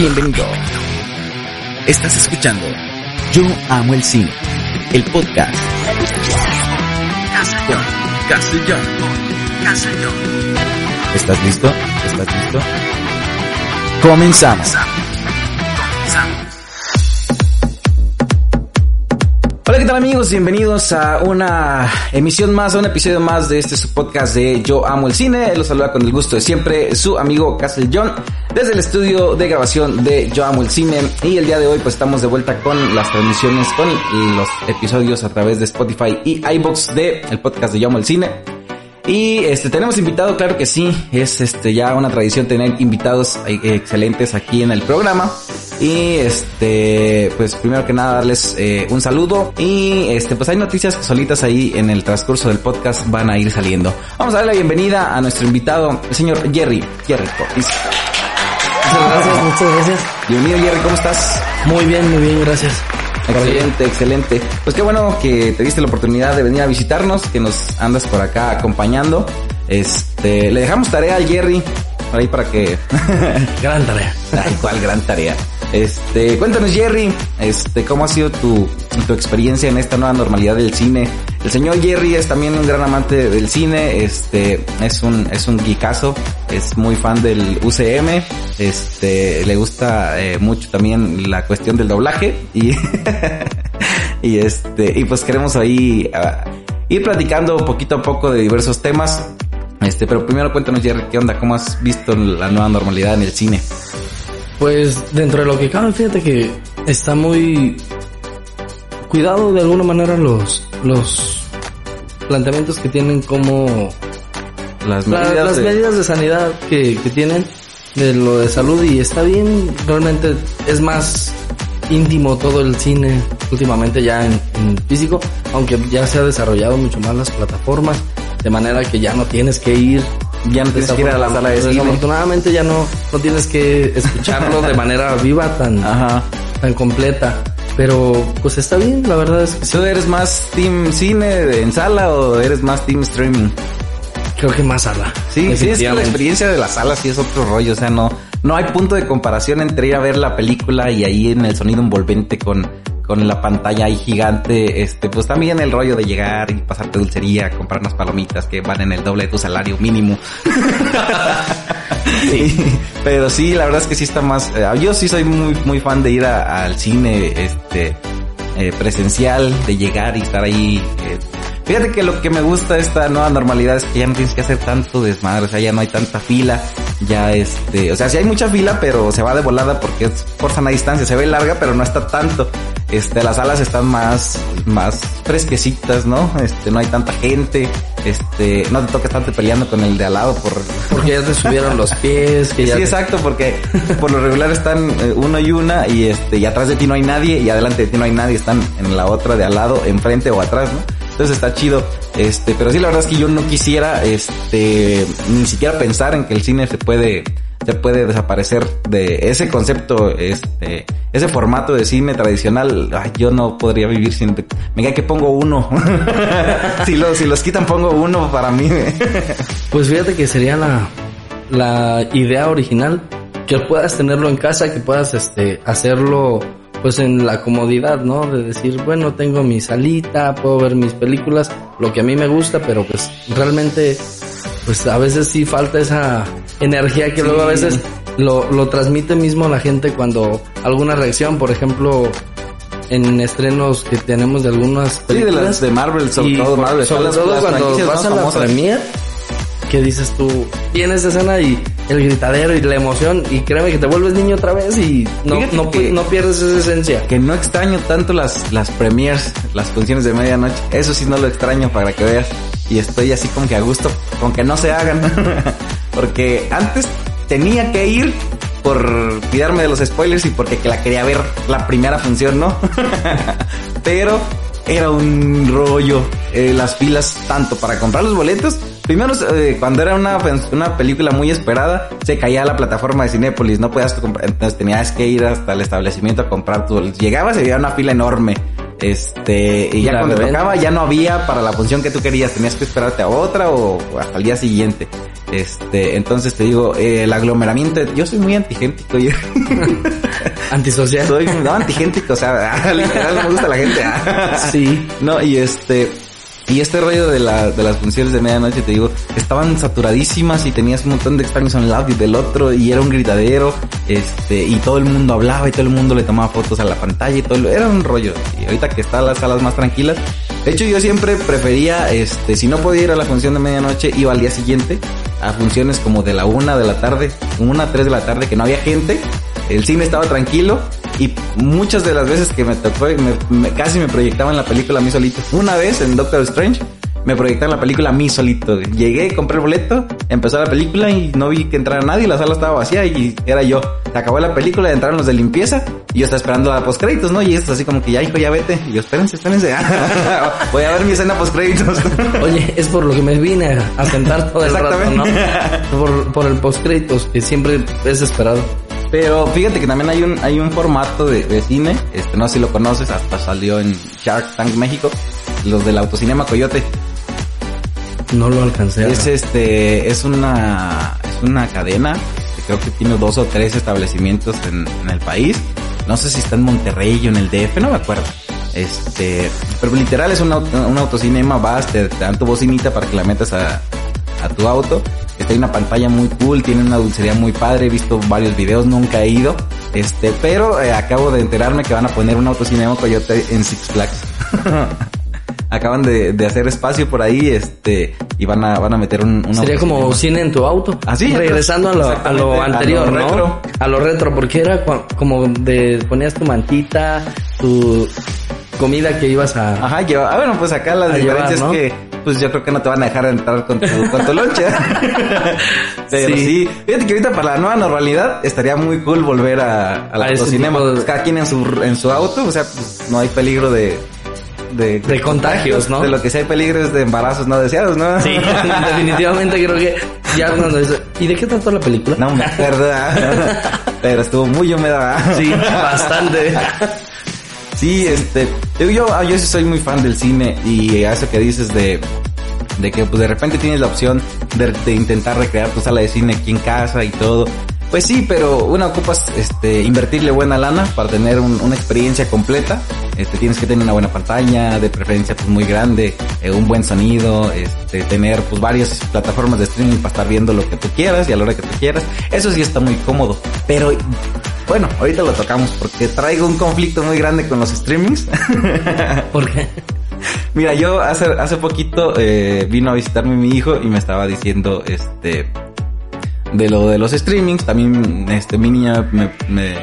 Bienvenido. Estás escuchando Yo Amo el Cine, el podcast. Castellón, Castellón, Castellón. ¿Estás listo? ¿Estás listo? Comenzamos. Amigos? Bienvenidos a una emisión más, a un episodio más de este su podcast de Yo Amo el Cine. Los saluda con el gusto de siempre su amigo Castle John desde el estudio de grabación de Yo Amo el Cine. Y el día de hoy pues estamos de vuelta con las transmisiones, con los episodios a través de Spotify y iBox de el podcast de Yo Amo el Cine. Y este tenemos invitado, claro que sí, es este ya una tradición tener invitados eh, excelentes aquí en el programa. Y este, pues primero que nada darles eh, un saludo y este, pues hay noticias que solitas ahí en el transcurso del podcast van a ir saliendo. Vamos a darle la bienvenida a nuestro invitado, el señor Jerry, Jerry Cortis. Muchas gracias, muchas gracias. Bienvenido Jerry, ¿cómo estás? Muy bien, muy bien, gracias. Excelente, excelente. Pues qué bueno que te diste la oportunidad de venir a visitarnos, que nos andas por acá acompañando. Este, le dejamos tarea al Jerry, ahí para que... gran tarea. Ay, cuál gran tarea. Este, cuéntanos Jerry, este, ¿cómo ha sido tu, tu experiencia en esta nueva normalidad del cine? El señor Jerry es también un gran amante del cine, este, es un, es un geekazo, es muy fan del UCM, este, le gusta eh, mucho también la cuestión del doblaje y, y este, y pues queremos ahí uh, ir platicando poquito a poco de diversos temas. Este, pero primero cuéntanos Jerry, ¿qué onda? ¿Cómo has visto la nueva normalidad en el cine? Pues dentro de lo que cabe, fíjate que está muy cuidado de alguna manera los los planteamientos que tienen como las medidas, la, las de... medidas de sanidad que, que tienen de lo de salud y está bien, realmente es más íntimo todo el cine últimamente ya en, en, físico, aunque ya se ha desarrollado mucho más las plataformas, de manera que ya no tienes que ir ya no tienes que ir a la sala de cine. Afortunadamente ya no, no tienes que escucharlo de manera viva tan, Ajá. tan completa. Pero pues está bien, la verdad es que ¿Tú eres más team cine en sala o eres más team streaming? Creo que más sala. Sí, sí, es que la experiencia de la sala sí es otro rollo, o sea, no, no hay punto de comparación entre ir a ver la película y ahí en el sonido envolvente con, con la pantalla ahí gigante, este, pues también el rollo de llegar y pasarte dulcería, comprar unas palomitas que van en el doble de tu salario mínimo. sí. Pero sí, la verdad es que sí está más, eh, yo sí soy muy, muy fan de ir a, al cine, este, eh, presencial, de llegar y estar ahí, eh, Fíjate que lo que me gusta de esta nueva normalidad es que ya no tienes que hacer tanto desmadre, o sea, ya no hay tanta fila, ya este, o sea, sí hay mucha fila, pero se va de volada porque es por sana distancia, se ve larga, pero no está tanto. Este, las salas están más, más fresquecitas, ¿no? Este, no hay tanta gente, este, no te toca estarte peleando con el de al lado por... Porque ya te subieron los pies, que ya Sí, te... exacto, porque por lo regular están uno y una y este, y atrás de ti no hay nadie y adelante de ti no hay nadie, están en la otra de al lado, enfrente o atrás, ¿no? Entonces está chido. Este, pero sí, la verdad es que yo no quisiera, este, ni siquiera pensar en que el cine se puede, se puede desaparecer de ese concepto, este, ese formato de cine tradicional. Ay, yo no podría vivir sin, cae que pongo uno. si los, si los quitan pongo uno para mí. pues fíjate que sería la, la idea original. Que puedas tenerlo en casa, que puedas, este, hacerlo pues en la comodidad, ¿no? De decir, bueno, tengo mi salita, puedo ver mis películas, lo que a mí me gusta, pero pues realmente, pues a veces sí falta esa energía que sí. luego a veces lo, lo transmite mismo la gente cuando alguna reacción, por ejemplo, en estrenos que tenemos de algunas películas. Sí, de las de Marvel, sobre todo Marvel. Sobre todo las cuando vas a la premier, que dices tú, tienes escena y el gritadero y la emoción y créeme que te vuelves niño otra vez y no, no, que, no, pierdes esa esencia. Que no extraño tanto las, las premiers, las funciones de medianoche. Eso sí no lo extraño para que veas. Y estoy así como que a gusto con que no se hagan. porque antes tenía que ir por cuidarme de los spoilers y porque la quería ver la primera función, ¿no? Pero era un rollo eh, las filas tanto para comprar los boletos Primero, eh, cuando era una, una película muy esperada, se caía la plataforma de Cinépolis, no podías comprar, entonces tenías que ir hasta el establecimiento a comprar tu Llegabas y había una fila enorme. Este, y ya la cuando tocaba ya no había para la función que tú querías, tenías que esperarte a otra o, o hasta el día siguiente. Este, entonces te digo, eh, el aglomeramiento, yo soy muy antigéntico. Yo. Antisocial. Soy no antigéntico, o sea, literal no me gusta la gente. sí. No, y este, y este rollo de, la, de las funciones de medianoche, te digo, estaban saturadísimas y tenías un montón de extraños a un lado y del otro y era un gritadero, este, y todo el mundo hablaba y todo el mundo le tomaba fotos a la pantalla y todo, era un rollo. Y ahorita que están las salas más tranquilas, de hecho yo siempre prefería, este, si no podía ir a la función de medianoche, iba al día siguiente a funciones como de la una de la tarde, una, tres de la tarde, que no había gente, el cine estaba tranquilo y muchas de las veces que me tocó, me, casi me proyectaban la película a mí solito. Una vez en Doctor Strange me proyectaron la película a mí solito. Llegué, compré el boleto, empezó la película y no vi que entrara nadie, la sala estaba vacía y era yo. Se acabó la película, entraron los de limpieza y yo estaba esperando la postcréditos, ¿no? Y esto así como que ya hijo, ya vete. Y yo, espérense, espérense. Voy a ver mi escena postcréditos. Oye, es por lo que me vine a sentar todo el rato, ¿no? Por, por el postcréditos, que siempre es esperado. Pero fíjate que también hay un, hay un formato de, cine, este, no sé si lo conoces, hasta salió en Shark Tank México, los del Autocinema Coyote. No lo alcancé. Es este, es una, es una cadena, que creo que tiene dos o tres establecimientos en, el país. No sé si está en Monterrey o en el DF, no me acuerdo. Este, pero literal es un, un autocinema, vas, te, te dan tu bocinita para que la metas a, a tu auto Está en una pantalla muy cool, tiene una dulcería muy padre, he visto varios videos, nunca he ido. Este, pero eh, acabo de enterarme que van a poner un autocinema Coyote en Six Flags. Acaban de, de, hacer espacio por ahí, este, y van a, van a meter un, Sería como cine en tu auto. Así. Ah, Regresando a lo, a lo anterior, a lo ¿no? Retro. A lo retro, porque era como de, ponías tu mantita, tu comida que ibas a... Ajá, lleva, ah, bueno, pues acá la diferencia es que pues yo creo que no te van a dejar entrar con tu, con tu lonche. Pero sí. Fíjate que ahorita para la nueva normalidad estaría muy cool volver a, a la cinema. Cada quien en su, en su auto, o sea, pues no hay peligro de, de, de, contagios, ¿no? De lo que sí hay peligro es de embarazos no deseados, ¿no? Sí, definitivamente creo que ya cuando ¿Y de qué trató la película? No me acuerdo, pero estuvo muy húmeda. Sí, bastante. Sí, este, yo, yo, yo sí soy muy fan del cine y eso que dices de, de que pues de repente tienes la opción de, intentar recrear tu sala de cine aquí en casa y todo. Pues sí, pero una ocupas este, invertirle buena lana para tener una experiencia completa. Este, tienes que tener una buena pantalla, de preferencia pues muy grande, eh, un buen sonido, este, tener pues varias plataformas de streaming para estar viendo lo que tú quieras y a la hora que tú quieras. Eso sí está muy cómodo. Pero bueno, ahorita lo tocamos porque traigo un conflicto muy grande con los streamings. ¿Por qué? Mira, yo hace, hace poquito eh, vino a visitarme mi hijo y me estaba diciendo, este, de lo de los streamings. También, este, mi niña me, me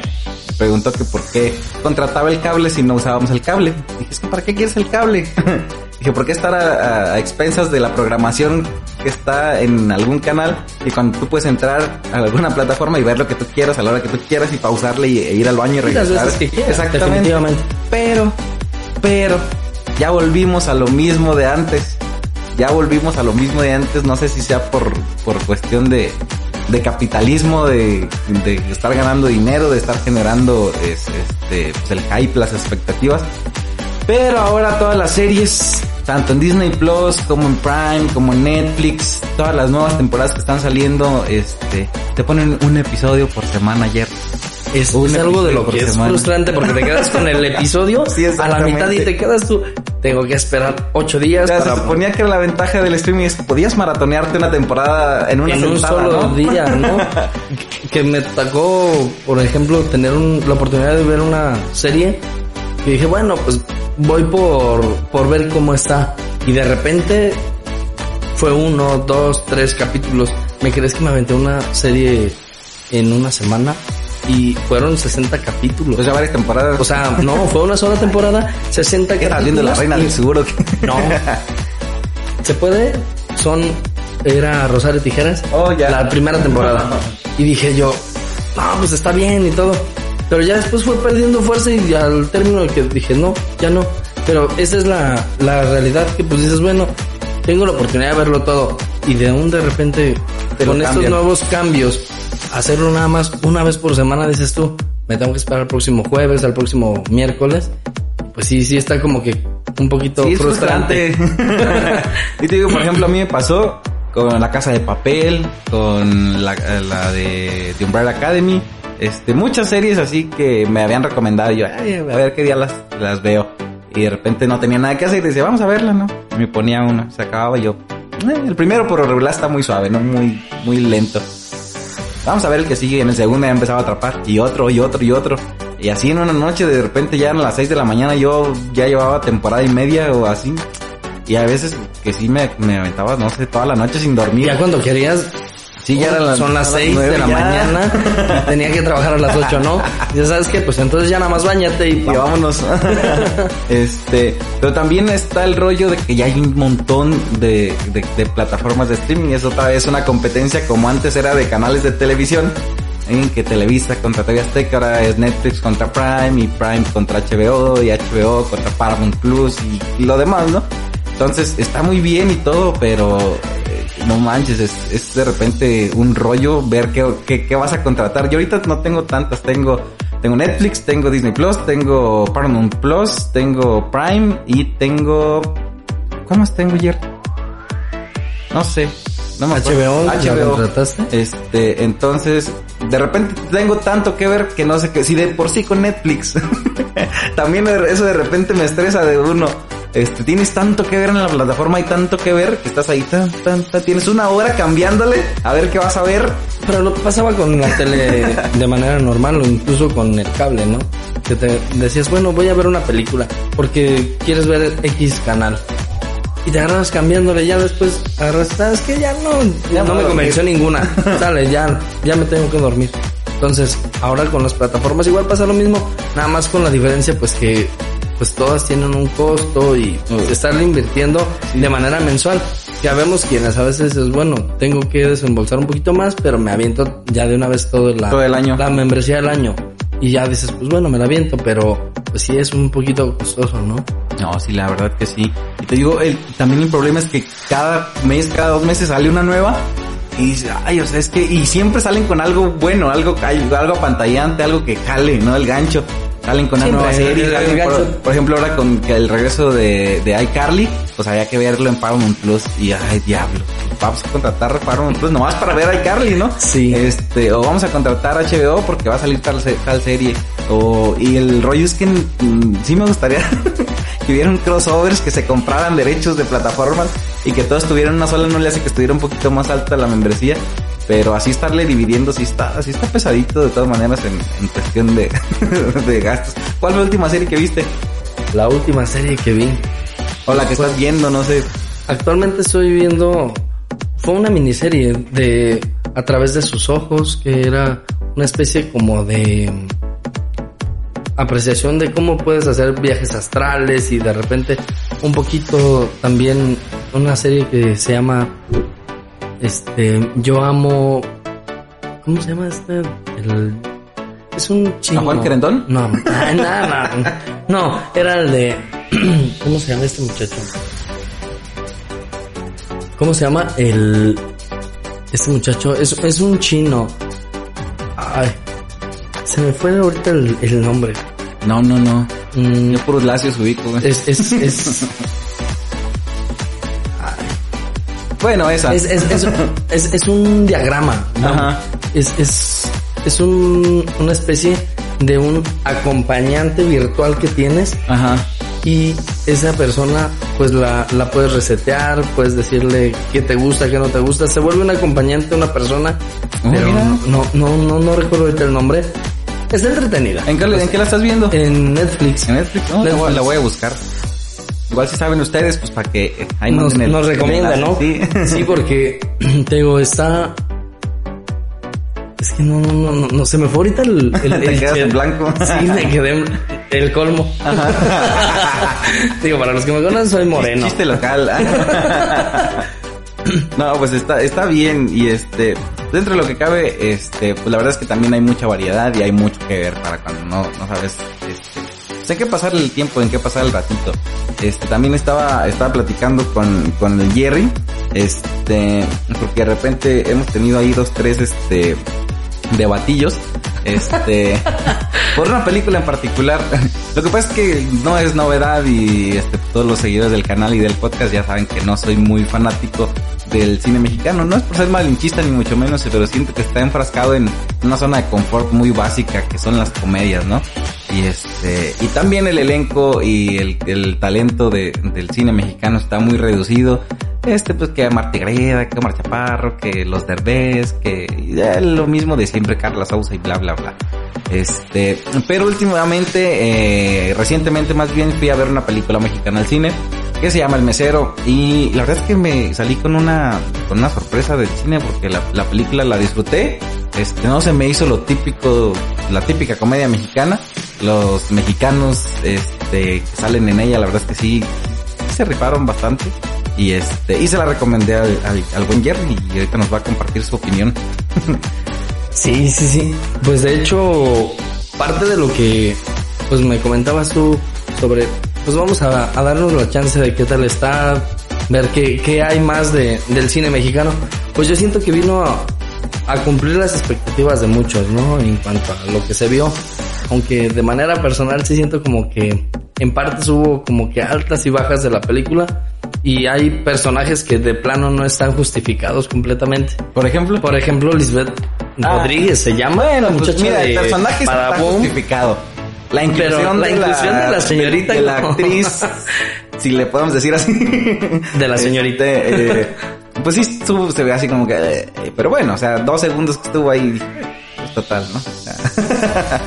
preguntó que por qué contrataba el cable si no usábamos el cable. Dije, ¿para qué quieres el cable? Dije, ¿por qué estar a, expensas de la programación que está en algún canal y cuando tú puedes entrar a alguna plataforma y ver lo que tú quieras a la hora que tú quieras y pausarle y, e ir al baño y regresar? Exactamente. Pero, pero, ya volvimos a lo mismo de antes. Ya volvimos a lo mismo de antes, no sé si sea por, por cuestión de, de capitalismo, de, de, estar ganando dinero, de estar generando este, pues el hype, las expectativas. Pero ahora todas las series, tanto en Disney Plus como en Prime, como en Netflix, todas las nuevas temporadas que están saliendo, este, te ponen un episodio por semana ayer. Es, algo de lo que es frustrante porque te quedas con el episodio a la mitad y te quedas tú. Tengo que esperar ocho días. para... Se suponía que la ventaja del streaming es que podías maratonearte una temporada en una en un solo día, ¿no? que me tocó, por ejemplo, tener la oportunidad de ver una serie y dije, bueno, pues voy por, por ver cómo está. Y de repente fue uno, dos, tres capítulos. ¿Me crees que me aventé una serie en una semana? Y fueron 60 capítulos. O sea, varias temporadas. O sea, no, fue una sola temporada, 60 ¿Qué capítulos. la reina del seguro. No. ¿Se puede? Son, era Rosario Tijeras. Oh, ya. La primera temporada. Y dije yo, no, pues está bien y todo. Pero ya después fue perdiendo fuerza y al término de que dije, no, ya no. Pero esa es la, la realidad que pues dices, bueno, tengo la oportunidad de verlo todo. Y de un de repente, con estos nuevos cambios, hacerlo nada más una vez por semana, dices tú, me tengo que esperar al próximo jueves, al próximo miércoles. Pues sí, sí está como que un poquito frustrante. y te digo, por ejemplo, a mí me pasó con La Casa de Papel, con la, la de, de Umbrella Academy, este, muchas series así que me habían recomendado. Yo, Ay, a ver qué día las, las veo. Y de repente no tenía nada que hacer y decía, vamos a verla, ¿no? Me ponía una, se acababa yo. "Eh, el primero por regular está muy suave, ¿no? Muy, muy lento. Vamos a ver el que sigue. En el segundo ya empezaba a atrapar. Y otro, y otro, y otro. Y así en una noche, de repente ya eran las 6 de la mañana, yo ya llevaba temporada y media o así. Y a veces que sí me, me aventaba, no sé, toda la noche sin dormir. Ya cuando querías, Sí, ya eran las- son las son las 6 nueve de la ya. mañana, tenía que trabajar a las 8, ¿no? Y ya sabes qué, pues entonces ya nada más bañate y y vámonos. este, pero también está el rollo de que ya hay un montón de, de- de plataformas de streaming. Es otra vez una competencia como antes era de canales de televisión. En que Televisa contra TV Azteca, ahora es Netflix contra Prime y Prime contra HBO y HBO contra Paramount Plus y, y lo demás, ¿no? Entonces está muy bien y todo, pero no manches, es, es de repente un rollo ver qué, qué, qué vas a contratar. Yo ahorita no tengo tantas, tengo, tengo Netflix, tengo Disney Plus, tengo Paramount Plus, tengo Prime y tengo... ¿Cuál más tengo, Jer? No sé. No me. HBO, ¿ya contrataste? Este, entonces, de repente tengo tanto que ver que no sé qué, si de por sí con Netflix, también eso de repente me estresa de uno. Este, tienes tanto que ver en la plataforma y tanto que ver que estás ahí tan, tan, tan, tienes una hora cambiándole a ver qué vas a ver. Pero lo que pasaba con la tele de manera normal o incluso con el cable, ¿no? Que te decías, bueno, voy a ver una película porque quieres ver X canal. Y te agarras cambiándole, ya después agarras, ¿sabes qué? Ya no, Ya no me convenció ninguna. Sale, ya, ya me tengo que dormir. Entonces, ahora con las plataformas igual pasa lo mismo, nada más con la diferencia pues que pues todas tienen un costo y pues, estarle invirtiendo de manera mensual. Ya vemos quienes a veces es bueno, tengo que desembolsar un poquito más, pero me aviento ya de una vez todo, la, Todo el año. la membresía del año. Y ya dices, pues bueno, me la aviento, pero pues sí es un poquito costoso, ¿no? No, sí, la verdad que sí. Y te digo, el, también el problema es que cada mes, cada dos meses sale una nueva. Y dices, ay, o sea, es que, y siempre salen con algo bueno, algo, algo apantallante, algo que jale, ¿no? El gancho. Salen con una Siempre, nueva serie. el- el salen por, ejemplo, ahora con el regreso de, de iCarly, pues había que verlo en Paramount Plus. Y ay, diablo. Vamos a contratar Paramount Plus nomás para ver iCarly, ¿no? Sí. Este, o vamos a contratar HBO porque va a salir tal, se- tal serie. O, y el rollo es que mm, sí me gustaría que hubieran crossovers, que se compraran derechos de plataformas y que todos tuvieran una sola, no le hace que estuviera un poquito más alta la membresía. Pero así estarle dividiendo, sí está, así está pesadito de todas maneras en, en cuestión de, de gastos. ¿Cuál fue la última serie que viste? La última serie que vi. O la que estás viendo, no sé. Actualmente estoy viendo, fue una miniserie de A través de sus ojos, que era una especie como de apreciación de cómo puedes hacer viajes astrales y de repente un poquito también una serie que se llama este Yo amo ¿cómo se llama este? El, es un chino. ¿A Juan Querendón? No, ay, nada, no, era el de ¿cómo se llama este muchacho? ¿Cómo se llama el este muchacho? Es, es un chino. Ay, se me fue ahorita el, el nombre. No, no, no. Mm, Yo puros lacios ubico. güey. es, es, es, Bueno, esa. es, es, es, es- es un diagrama. ¿no? Ajá. Es, es, es un, una especie de un acompañante virtual que tienes Ajá. y esa persona pues la, la puedes resetear, puedes decirle qué te gusta, qué no te gusta, se vuelve un acompañante, una persona, Oh, pero no, no, no, no recuerdo ahorita el nombre. Es entretenida. ¿En qué, ¿En qué la estás viendo? En Netflix. En Netflix, ¿no? La, voy- Netflix. la voy a buscar. Igual si saben ustedes, pues para que eh, ahí nos, el- nos recomienda, ¿no? Sí. Sí, porque te digo, está. Es que no, no, no, no, no, se me fue ahorita el. el, Te quedas en blanco. Sí, me quedé en el colmo. digo, para los que me conocen, soy moreno. Chiste local. no, pues está, está bien y este, dentro de lo que cabe, este, pues la verdad es que también hay mucha variedad y hay mucho que ver para cuando no, no sabes, este, pues qué pasar el tiempo, en qué pasar el ratito. Este, también estaba, estaba platicando con, con el Jerry, este, porque de repente hemos tenido ahí dos, tres, este, debatillos, este, por una película en particular. Lo que pasa es que no es novedad y este, todos los seguidores del canal y del podcast ya saben que no soy muy fanático del cine mexicano. No es por ser malinchista ni mucho menos, pero siento que está enfrascado en una zona de confort muy básica que son las comedias, ¿no? Y este, y también el elenco y el, el talento de, del cine mexicano está muy reducido. Este, pues que Marta Greda, que Omar Chaparro, que los Derbez, que lo mismo de siempre Carla Sousa y bla bla bla. Este, pero últimamente, eh, recientemente más bien fui a ver una película mexicana al cine que se llama El Mesero y la verdad es que me salí con una con una sorpresa del cine porque la, la película la disfruté. Este, no se me hizo lo típico, la típica comedia mexicana. Los mexicanos, este, que salen en ella, la verdad es que sí, se rifaron bastante. Y este, y se la recomendé al, al, al buen Jerry y ahorita nos va a compartir su opinión. Sí, sí, sí. Pues de hecho, parte de lo que pues me comentabas tú sobre, pues vamos a, a darnos la chance de qué tal está, ver qué, qué hay más de, del cine mexicano. Pues yo siento que vino a, a cumplir las expectativas de muchos, ¿no? En cuanto a lo que se vio. Aunque de manera personal sí siento como que en partes hubo como que altas y bajas de la película y hay personajes que de plano no están justificados completamente. Por ejemplo, Por ejemplo, Lisbeth Ah. Rodríguez se llama Bueno, la pues muchacha mira, el personaje está justificado. La inclusión, la de, inclusión de la señorita de, la actriz, si le podemos decir así. De la señorita. Este, eh, pues sí, estuvo, se ve así como que, eh, pero bueno, o sea, dos segundos que estuvo ahí, pues total, ¿no?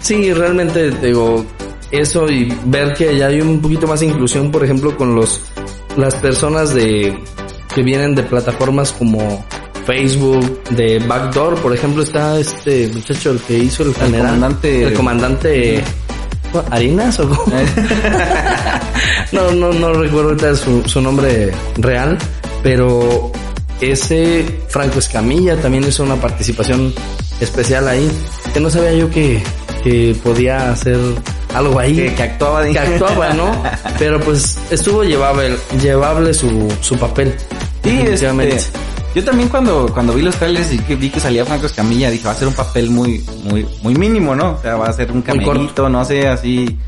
Sí, realmente digo eso y ver que ya hay un poquito más de inclusión, por ejemplo, con los las personas de que vienen de plataformas como Facebook, de Backdoor, por ejemplo, está este muchacho el que hizo el general, comandante- el comandante Harinas o cómo? no, no, no recuerdo ahorita su, su nombre real, pero ese Franco Escamilla también hizo una participación especial ahí, que no sabía yo que, que podía hacer algo ahí. que, que actuaba de... que actuaba, ¿no? Pero pues estuvo llevable, llevable su, su papel. Sí, este, yo también cuando, cuando vi los trailers y que vi que salía Franco Escamilla, dije, va a ser un papel muy, muy, muy mínimo, ¿no? O sea, va a ser un camerito, no sé, así,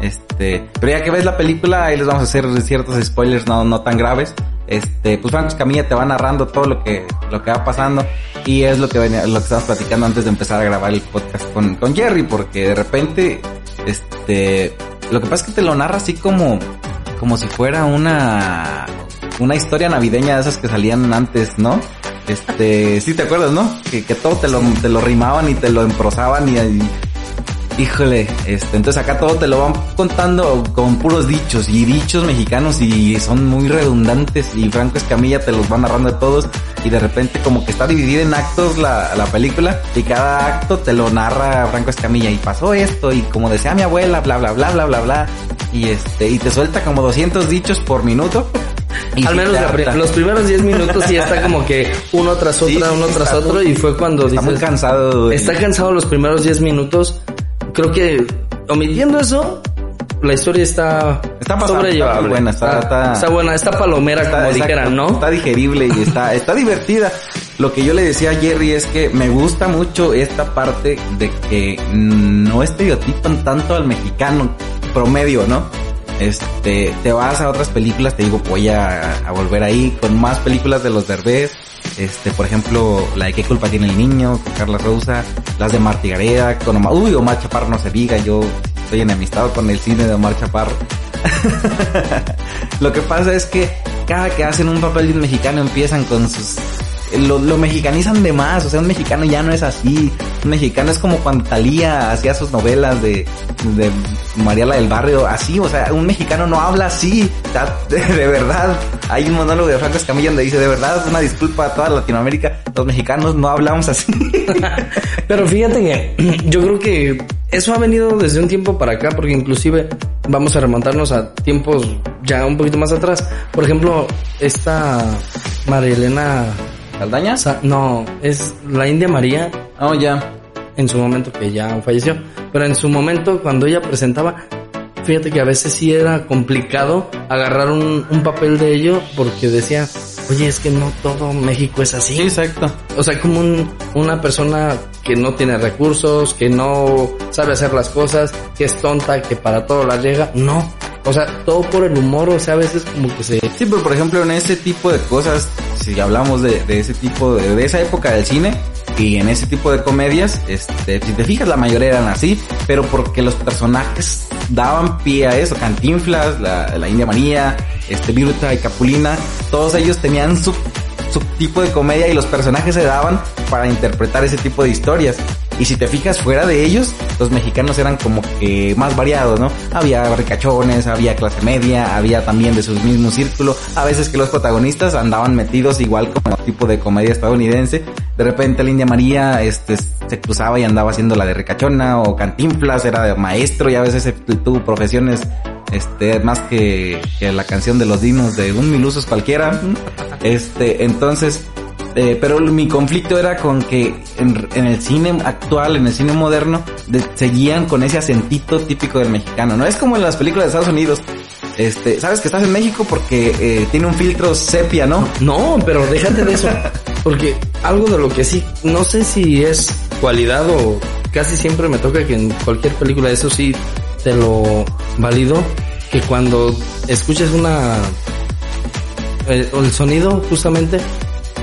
este, pero ya que ves la película, ahí les vamos a hacer ciertos spoilers no, no tan graves. Este, pues Franco Escamilla te va narrando todo lo que, lo que va pasando y es lo que venía, lo que estábamos platicando antes de empezar a grabar el podcast con, con Jerry, porque de repente, este, lo que pasa es que te lo narra así como, como si fuera una, una historia navideña de esas que salían antes, ¿no? Este, sí te acuerdas, ¿no? Que, que todo te lo, te lo rimaban y te lo emprosaban y, y- híjole, este, entonces acá todo te lo van contando con puros dichos y dichos mexicanos y son muy redundantes y Franco Escamilla te los va narrando de todos y de repente como que está dividida en actos la, la película y cada acto te lo narra Franco Escamilla y pasó esto y como decía mi abuela, bla, bla, bla, bla, bla, bla y este, y te suelta como 200 dichos por minuto. Y Al menos la los primeros 10 minutos sí está como que uno tras otra, sí, uno tras está otro muy- y fue cuando Está muy dices, cansado. güey. está cansado los primeros 10 minutos. Creo que omitiendo eso, la historia está, Está pasable, sobrellevable. está muy buena, está- está- está buena, está palomera Está- como exacto, dijeran, ¿no? Está digerible y está, está divertida. Lo que yo le decía a Jerry es que me gusta mucho esta parte de que no estereotipan tanto al mexicano promedio, ¿no? Este, te vas a otras películas, te digo, voy a, a volver ahí con más películas de los Derbez. Este, por ejemplo, la de qué culpa tiene el niño, con Carla Rosa, las de Martí Gareda, con Omar, uy, Omar Chaparro no se diga, yo estoy enemistado con el cine de Omar Chaparro. Lo que pasa es que cada que hacen un papel de un mexicano empiezan con sus... Lo, lo mexicanizan de más, o sea, un mexicano ya no es así. Un mexicano es como cuando Talía hacía sus novelas de, de Mariela del Barrio, así, o sea, un mexicano no habla así, de, de verdad. Hay un monólogo de Franco Escamilla donde dice, de verdad, una disculpa a toda Latinoamérica, los mexicanos no hablamos así. Pero fíjate que yo creo que eso ha venido desde un tiempo para acá, porque inclusive vamos a remontarnos a tiempos ya un poquito más atrás. Por ejemplo, esta María Elena, ¿Saldaña? Sa- no, es la India María, Oh, ya. en su momento que ya falleció, pero en su momento cuando ella presentaba, fíjate que a veces sí era complicado agarrar un, un papel de ello porque decía, oye, es que no todo México es así. Sí, exacto. O sea, como un- una persona que no tiene recursos, que no sabe hacer las cosas, que es tonta, que para todo la llega. No. O sea, todo por el humor, o sea, a veces como que se... Sí, pero por ejemplo en ese tipo de cosas si hablamos de, de ese tipo, de, de esa época del cine, y en ese tipo de comedias, este, si te fijas, la mayoría eran así, pero porque los personajes daban pie a eso. Cantinflas, la, la India Manía, este, Viruta y Capulina, todos ellos tenían su, su tipo de comedia y los personajes se daban para interpretar ese tipo de historias. Y si te fijas fuera de ellos, los mexicanos eran como que más variados, ¿no? Había ricachones, había clase media, había también de su mismo círculo. A veces que los protagonistas andaban metidos igual como tipo de comedia estadounidense. De repente la India María, este, se cruzaba y andaba haciendo la de ricachona o Cantinflas era de maestro y a veces tuvo profesiones este más que, que la canción de los dinos de un mil usos cualquiera este entonces eh, pero mi conflicto era con que en, en, el cine actual, en el cine moderno, de, seguían con ese acentito típico del mexicano. No es como en las películas de Estados Unidos. Este, sabes que estás en México porque eh, tiene un filtro sepia, ¿no? No, pero déjate de eso. Porque algo de lo que sí, no sé si es cualidad o casi siempre me toca que en cualquier película, eso sí te lo valido, que cuando escuches una, el, el sonido justamente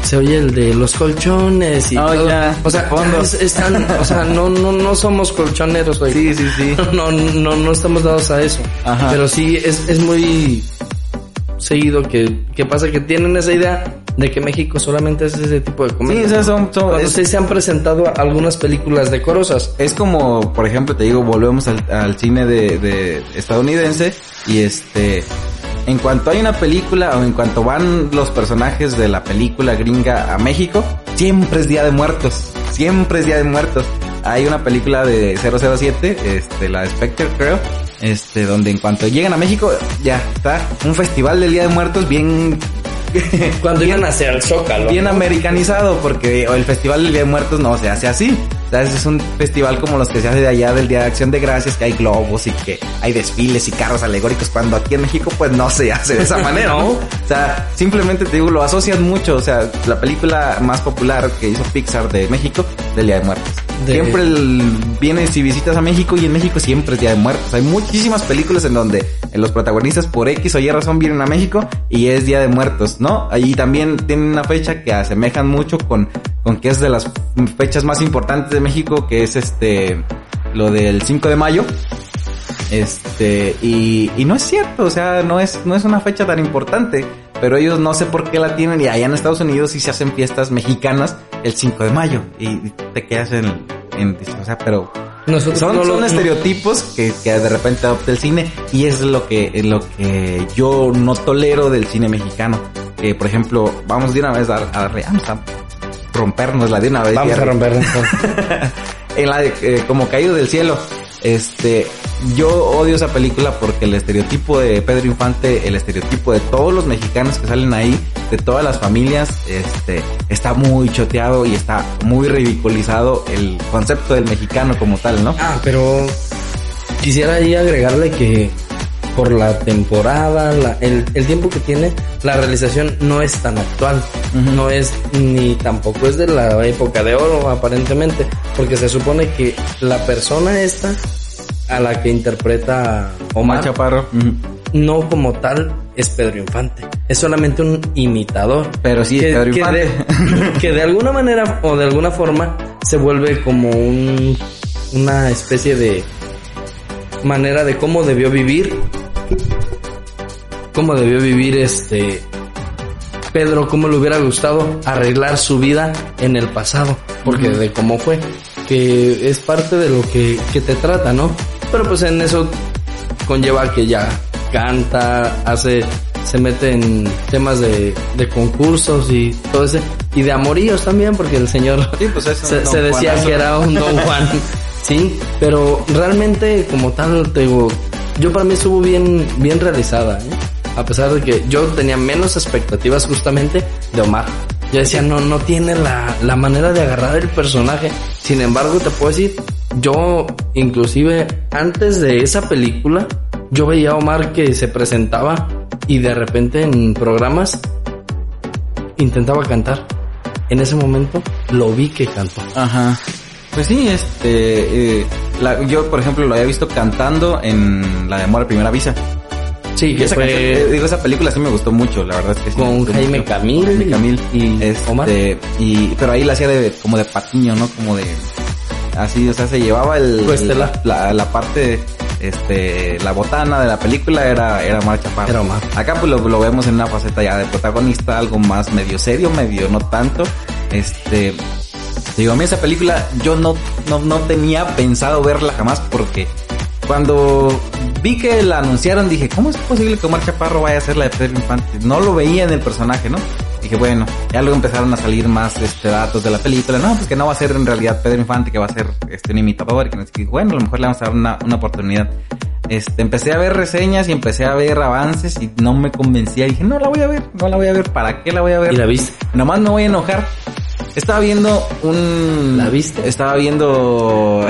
se oye el de los colchones y oh, todo. Ya, o sea, es, están, o sea, no, no, no somos colchoneros hoy. Sí, sí, sí. No, no, no estamos dados a eso. Ajá. Pero sí es, es muy seguido que, que pasa que tienen esa idea de que México solamente es ese tipo de comedia. Sí, sea, son, son Cuando es, sí se han presentado algunas películas decorosas. es como, por ejemplo, te digo, volvemos al, al cine de, de estadounidense y este, en cuanto hay una película o en cuanto van los personajes de la película gringa a México, siempre es Día de Muertos. Siempre es Día de Muertos. Hay una película de 007, este, la de Spectre creo, este, donde en cuanto llegan a México, ya está un festival del Día de Muertos bien... Cuando iban hacia el Zócalo. Bien ¿no? americanizado, porque el festival del Día de Muertos no se hace así. O sea, es un festival como los que se hace de allá del Día de Acción de Gracias, que hay globos y que hay desfiles y carros alegóricos, cuando aquí en México pues no se hace de esa manera, ¿no? O sea, simplemente te digo, lo asocian mucho, o sea, la película más popular que hizo Pixar de México, del Día de Muertos. De- Siempre el, vienes y visitas a México y en México siempre es Día de Muertos. Hay muchísimas películas en donde los protagonistas por X o Y razón vienen a México y es Día de Muertos, ¿no? Ahí también tienen una fecha que asemejan mucho con, con que es de las fechas más importantes de México, que es este, lo del 5 de mayo. Este, y, y no es cierto, o sea, no es, no es una fecha tan importante, pero ellos no sé por qué la tienen y allá en Estados Unidos sí se hacen fiestas mexicanas el 5 de mayo y te quedas en, en o sea, pero Nosotros son, no lo- son estereotipos que, que de repente adopta el cine y es lo que, es lo que yo no tolero del cine mexicano. Que, por ejemplo, vamos de una vez a, a, a rompernos la de una vez. Vamos a romper. en la de eh, como caído del cielo. Este, yo odio esa película porque el estereotipo de Pedro Infante, el estereotipo de todos los mexicanos que salen ahí, de todas las familias, este, está muy choteado y está muy ridiculizado el concepto del mexicano como tal, ¿no? Ah, pero quisiera ahí agregarle que por la temporada, la- el, el tiempo que tiene, la realización no es tan actual. No es ni tampoco es de la época de oro, aparentemente. Porque se supone que la persona esta a la que interpreta Omar Omar Chaparro. No como tal es Pedro Infante. Es solamente un imitador. Pero sí, que, Pedro que Infante. de, que de alguna manera o de alguna forma se vuelve como un, una especie de manera de cómo debió vivir. Cómo debió vivir este Pedro, cómo le hubiera gustado arreglar su vida en el pasado. Porque de cómo fue. Que es parte de lo que, que te trata, ¿no? Pero pues en eso conlleva que ya canta, hace, se mete en temas de, de concursos y todo ese, y de amoríos también, porque el señor Sí, pues se, decía que era un Don Juan, sí, pero realmente como tal, te digo, yo para mí estuvo bien, bien realizada, ¿eh? a pesar de que yo tenía menos expectativas justamente de Omar. Yo decía, no, no tiene la, la manera de agarrar el personaje. Sin embargo, te puedo decir, yo inclusive antes de esa película, yo veía a Omar que se presentaba y de repente en programas intentaba cantar. En ese momento lo vi que cantó. Ajá. Pues sí, este, eh, la- yo por ejemplo lo había visto cantando en la de Amor a Primera Vista. Sí, que esa fue- canción, eh, digo, esa película sí me gustó mucho, la verdad es que sí. Con Jaime mucho. Camil Jaime Camil y este, Omar. y pero ahí la hacía de como de patiño, ¿no? Como de así, o sea, se llevaba el Pues, la, la parte este la botana de la película era era Omar Chaparro. Era Omar. Acá pues lo, lo vemos en una faceta ya de protagonista, algo más medio serio, medio no tanto. Este digo, a mí esa película yo no no no tenía pensado verla jamás porque cuando vi que la anunciaron dije, ¿cómo es posible que Omar Chaparro vaya a ser la de Pedro Infante? No lo veía en el personaje, ¿no? Dije, bueno, ya luego empezaron a salir más este, datos de la película. No, pues que no va a ser en realidad Pedro Infante, que va a ser este, un imitador. Y que no sé qué. bueno, a lo mejor le vamos a dar una, una oportunidad. Este, empecé a ver reseñas y empecé a ver avances y no me convencía. Dije, no la voy a ver, no la voy a ver. ¿Para qué la voy a ver? ¿Y la viste? Nomás me voy a enojar. Estaba viendo un... ¿La viste? Estaba viendo...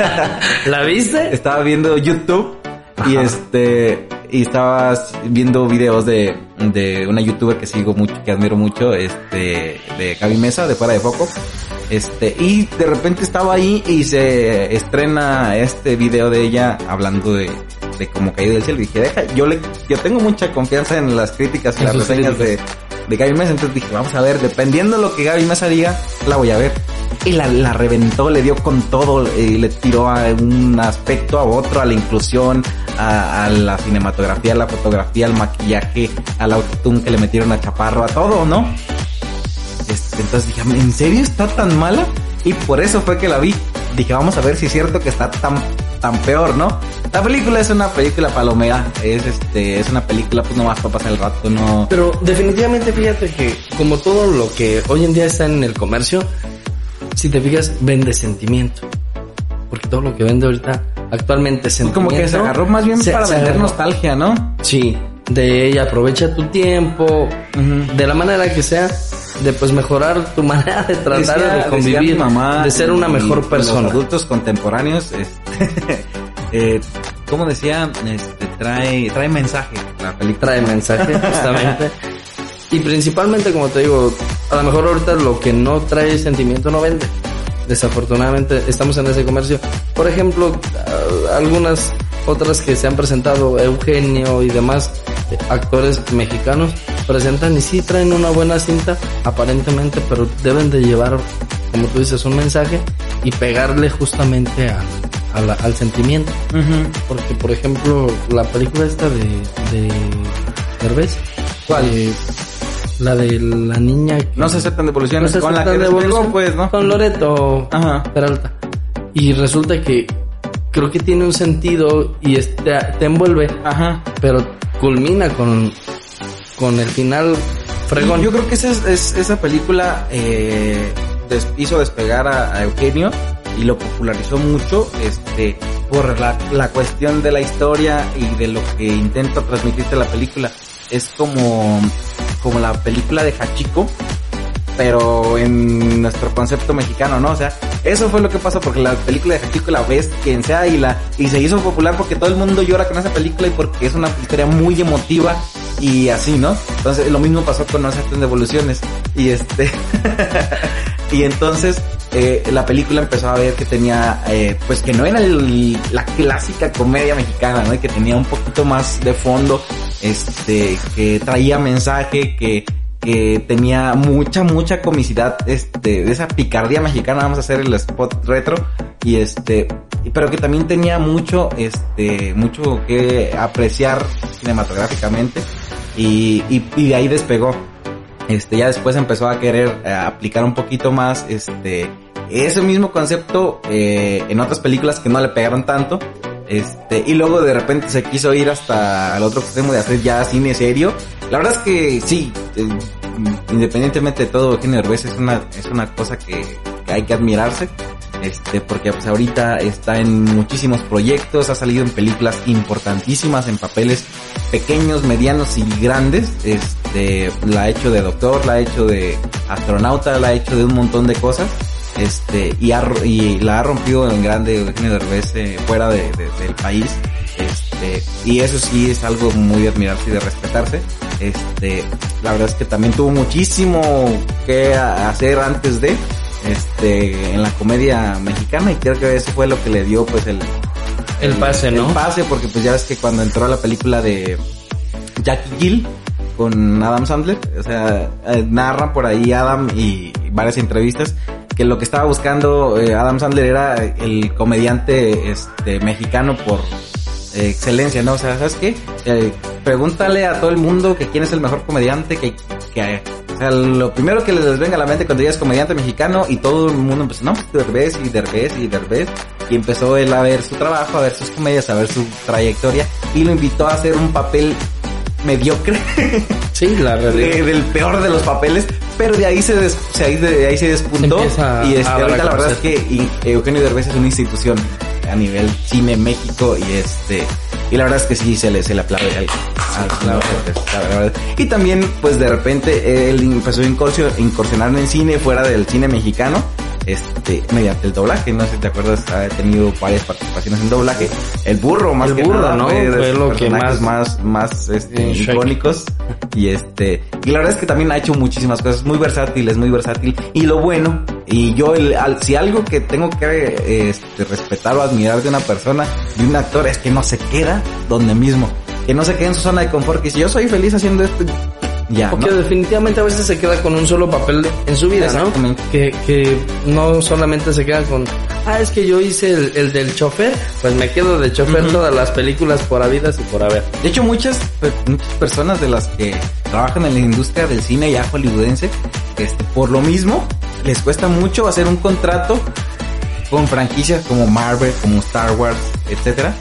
¿La viste? estaba viendo YouTube y este y estaba viendo videos de, de una youtuber que sigo mucho, que admiro mucho, este, de Gaby Mesa, de Fuera de Foco. Este, y de repente estaba ahí y se estrena este video de ella hablando de, de como caído del cielo. Y dije, deja, yo le, yo tengo mucha confianza en las críticas y las reseñas de. De Gaby Mesa. Entonces dije, vamos a ver, dependiendo de lo que Gaby Mesa diga, la voy a ver. Y la, la reventó, le dio con todo, y le tiró a un aspecto a otro, a la inclusión, a, a la cinematografía, a la fotografía, al maquillaje, al autotune que le metieron a Chaparro, a todo, ¿no? Este, entonces dije, ¿en serio está tan mala? Y por eso fue que la vi. Dije, vamos a ver si es cierto que está tan, tan peor, ¿no? La película es una película palomera, es este, es una película pues nomás para pasar el rato, no... Pero definitivamente fíjate que como todo lo que hoy en día está en el comercio, si te fijas, vende sentimiento. Porque todo lo que vende ahorita actualmente es sentimiento. Como que se agarró más bien Se- para se vender agarró. nostalgia, ¿no? Sí, de ella aprovecha tu tiempo, de la manera que sea, de pues mejorar tu manera de tratar Decía- de convivir, mamá de ser una mejor y persona. Los adultos contemporáneos, este, eh, ¿cómo decía? Este, trae, trae mensaje la película. trae mensaje, justamente. y principalmente, como te digo, a lo mejor ahorita lo que no trae sentimiento no vende. Desafortunadamente estamos en ese comercio. Por ejemplo, algunas otras que se han presentado, Eugenio y demás eh, actores mexicanos, presentan y sí traen una buena cinta, aparentemente, pero deben de llevar, como tú dices, un mensaje y pegarle justamente a- a la- al sentimiento. Porque, por ejemplo, la película esta de, de Derbez. ¿Cuál? Eh, la de la niña que... No se aceptan devoluciones no se con la que devolución, pues, ¿no? Con Loreto Ajá. Peralta. Y resulta que creo que tiene un sentido y este, te envuelve, Ajá. pero culmina con, con el final fregón. Yo creo que esa, es- es- esa película eh, des- hizo despegar a, a Eugenio y lo popularizó mucho este por la, la cuestión de la historia y de lo que intenta transmitirte la película. Es como, como la película de Hachiko, pero en nuestro concepto mexicano, ¿no? O sea, eso fue lo que pasó porque la película de Hachiko la ves quien sea y la y se hizo popular porque todo el mundo llora con esa película y porque es una historia muy emotiva y así, ¿no? Entonces lo mismo pasó con No se aceptan devoluciones y este y entonces eh, la película empezó a ver que tenía eh, pues que no era el- la clásica comedia mexicana, ¿no? Y que tenía un poquito más de fondo, este que traía mensaje que que tenía mucha, mucha comicidad, este, de esa picardía mexicana, vamos a hacer el spot retro, y este, pero que también tenía mucho, este, mucho que apreciar cinematográficamente, y, y, y de ahí despegó. Este, ya después empezó a querer eh, aplicar un poquito más, este, ese mismo concepto, eh, en otras películas que no le pegaron tanto, este, y luego de repente se quiso ir hasta el otro extremo de hacer ya cine serio. La verdad es que sí, eh, independientemente de todo, Eugenio Derbez es una, es una cosa que, que hay que admirarse. Este, porque pues ahorita está en muchísimos proyectos, ha salido en películas importantísimas, en papeles pequeños, medianos y grandes. Este, la ha hecho de doctor, la ha hecho de astronauta, la ha hecho de un montón de cosas este y, ha y la ha rompido en grande Eugenio Derbez eh, fuera de, de- del país este y eso sí es algo muy de admirarse y de respetarse este la verdad es que también tuvo muchísimo que hacer antes de este en la comedia mexicana y creo que eso fue lo que le dio pues el El pase, ¿no? el pase porque pues ya ves que cuando entró a la película de Jackie Gill con Adam Sandler. O sea, eh, narra por ahí Adam y varias entrevistas que lo que estaba buscando eh, Adam Sandler era el comediante este mexicano por eh, excelencia, ¿no? O sea, ¿sabes qué? Eh, pregúntale a todo el mundo que quién es el mejor comediante que, que o sea, lo primero que les venga a la mente cuando digas comediante mexicano y todo el mundo empezó, no, Derbez y Derbez y Derbez. Y empezó él a ver su trabajo, a ver sus comedias, a ver su trayectoria y lo invitó a hacer un papel mediocre. Sí, la realidad. del peor de los papeles, pero de ahí se, des, ahí, de ahí se despuntó. Y este, ahorita la verdad es que Eugenio Derbez es una institución a nivel cine México y este y la verdad es que sí se le se le aplaude al, y también pues de repente él empezó a incursion- incursionar en cine fuera del cine mexicano este mediante el doblaje no sé si te acuerdas ha tenido varias participaciones en doblaje. El burro más El que burro, nada ¿no? fue Fue lo que más- más más este, icónicos. Y este y la verdad es que también ha hecho muchísimas cosas. Muy versátil es muy versátil. Y lo bueno y yo el, al- si algo que tengo que este, respetar o admirar de una persona de un actor es que no se queda donde mismo. Que no se quede en su zona de confort. Que si yo soy feliz haciendo esto ya Porque ¿no? definitivamente a veces se queda con un solo papel en su vida, ¿no? Que, que no solamente se queda con, ah, es que yo hice el, el del chofer, pues me quedo de chofer Ujú. todas las películas por habidas y por haber. De hecho, muchas, pe- muchas personas de las que trabajan en la industria del cine ya hollywoodense, este, por lo mismo, les cuesta mucho hacer un contrato con franquicias como Marvel, como Star Wars, etcétera,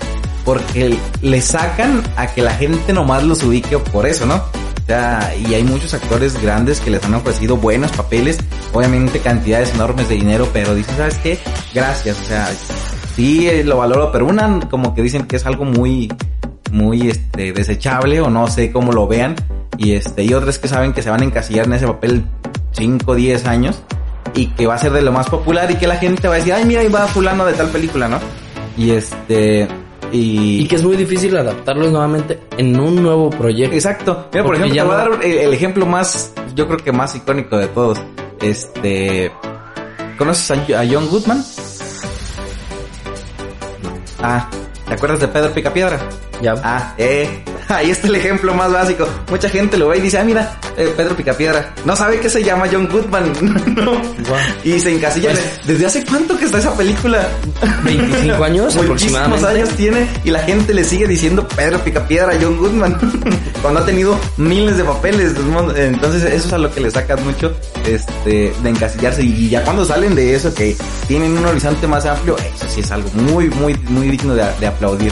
porque le sacan a que la gente nomás los ubique por eso, ¿no? Sea, y hay muchos actores grandes que les han ofrecido buenos papeles, obviamente cantidades enormes de dinero, pero dicen, ¿sabes qué? Gracias, o sea, sí eh, lo valoro, pero una como que dicen que es algo muy, muy este desechable o no sé cómo lo vean y este y otras que saben que se van a encasillar en ese papel 5 10 años y que va a ser de lo más popular y que la gente va a decir, "Ay, mira, ahí va fulano de tal película", ¿no? Y este y, Y que es muy difícil adaptarlos nuevamente en un nuevo proyecto. Exacto. Mira, por ejemplo, te voy a dar el, el ejemplo más, yo creo que más icónico de todos. Este, ¿conoces a, a John Goodman? Ah, ¿te acuerdas de Pedro Picapiedra? Ya. Ah, eh, ahí está el ejemplo más básico. Mucha gente lo ve y dice, ah, mira, eh, Pedro Picapiedra. No sabe que se llama John Goodman. no. Y se encasilla. en- Pues- ¿Desde hace cuánto que está esa película? 25 años aproximadamente. años tiene y la gente le sigue diciendo Pedro Picapiedra, John Goodman, cuando ha tenido miles de papeles. Entonces eso es a lo que le sacan mucho este, de encasillarse y ya cuando salen de eso que tienen un horizonte más amplio, eso sí es algo muy, muy, muy digno de, de aplaudir.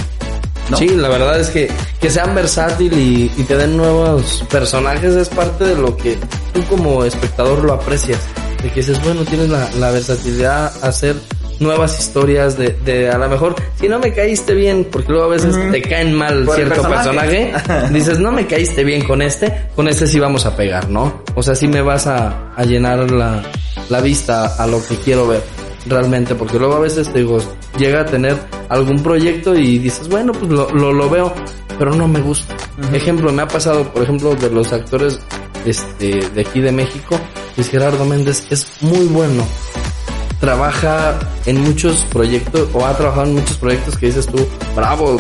¿No? Sí, la verdad es que que sean versátil y, y te den nuevos personajes es parte de lo que tú como espectador lo aprecias. De que dices, bueno, tienes la, la versatilidad a hacer nuevas historias de, de a lo mejor, si no me caíste bien, porque luego a veces te caen mal Por cierto personaje. personaje, dices, no me caíste bien con este, con este sí vamos a pegar, ¿no? O sea, sí me vas a, a llenar la, la vista a lo que quiero ver realmente, porque luego a veces te digo, llega a tener algún proyecto y dices, bueno, pues lo, lo, lo veo, pero no me gusta. Ejemplo, me ha pasado, por ejemplo, de los actores este, de aquí de México, Luis Gerardo Méndez es muy bueno. Trabaja en muchos proyectos, o ha trabajado en muchos proyectos que dices tú, bravo,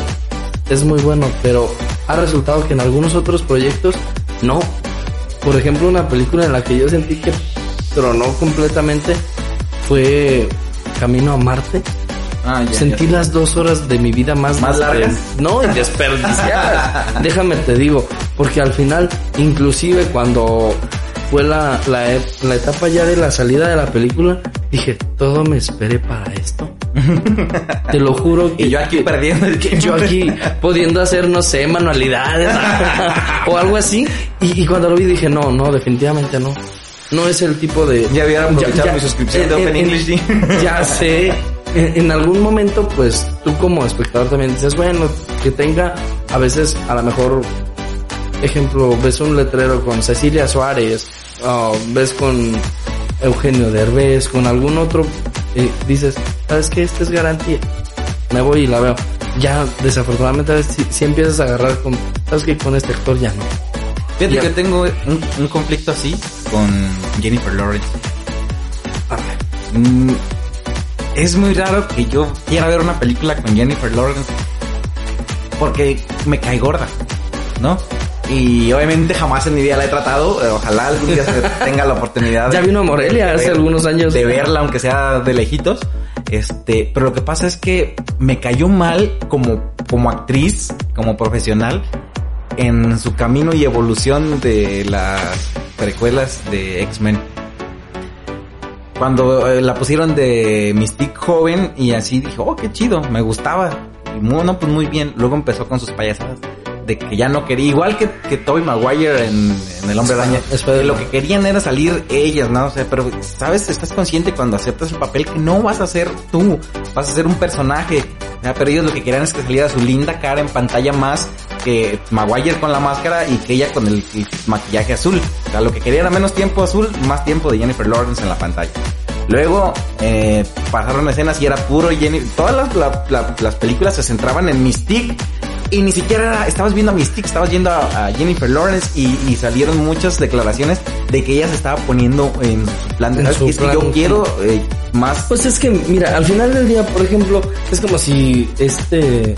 es muy bueno, pero ha resultado que en algunos otros proyectos no. Por ejemplo, una película en la que yo sentí que tronó completamente fue Camino a Marte. Ah, ya, Sentí ya. las dos horas de mi vida más, ¿Más largas? No, y desperdiciadas. Déjame te digo, porque al final, inclusive cuando fue la, la, e- la etapa ya de la salida de la película, dije, todo me esperé para esto. Te lo juro que Y yo aquí que- perdiendo el que tiempo. yo aquí pudiendo hacer, no sé, manualidades o algo así. Y, y cuando lo vi dije, no, no, definitivamente no. No es el tipo de... Ya hubiera aprovechado mi suscripción de Open English. Ya sé. En, en algún momento, pues, tú como espectador también dices, bueno, que tenga, a veces, a lo mejor, ejemplo, ves un letrero con Cecilia Suárez, ves con Eugenio Derbez, con algún otro, y dices, ¿sabes qué? Esta es garantía. Me voy y la veo. Ya, desafortunadamente, si empiezas a agarrar con, ¿sabes qué? Con este actor ya no. Fíjate Ya. que tengo un, un conflicto así con Jennifer Lawrence. Mm, es muy raro que yo quiera ver una película con Jennifer Lawrence porque me cae gorda, ¿no? Y obviamente jamás en mi vida la he tratado. Eh, Ojalá algún día se tenga la oportunidad. Ya vino a Morelia hace algunos años. De verla, aunque sea de lejitos. Este, pero lo que pasa es que me cayó mal como, como actriz, como profesional, en su camino y evolución de las precuelas de X-Men. Cuando eh, la pusieron de Mystique joven y así dije, oh, qué chido, me gustaba. Y muy, no, pues muy bien. Luego empezó con sus payasadas de que ya no quería, igual que, que Tobey Maguire en, en El Hombre Araña, lo que querían era salir ellas, ¿no? O sea, pero, ¿sabes? Estás consciente cuando aceptas el papel que no vas a ser tú, vas a ser un personaje. Sea, pero ellos lo que querían es que saliera su linda cara en pantalla más que Maguire con la máscara y que ella con el, el maquillaje azul. O sea, lo que quería era menos tiempo azul, más tiempo de Jennifer Lawrence en la pantalla. Luego eh, pasaron escenas y era puro Jenny. Todas las, la- la- las películas se centraban en Mystique y ni siquiera era- estabas viendo a Mystique, estabas viendo a, a Jennifer Lawrence y, y salieron muchas declaraciones de que ella se estaba poniendo en su plan de En ¿sabes su es que plan, yo sí. quiero eh, más. Pues es que, mira, al final del día, por ejemplo, es como si este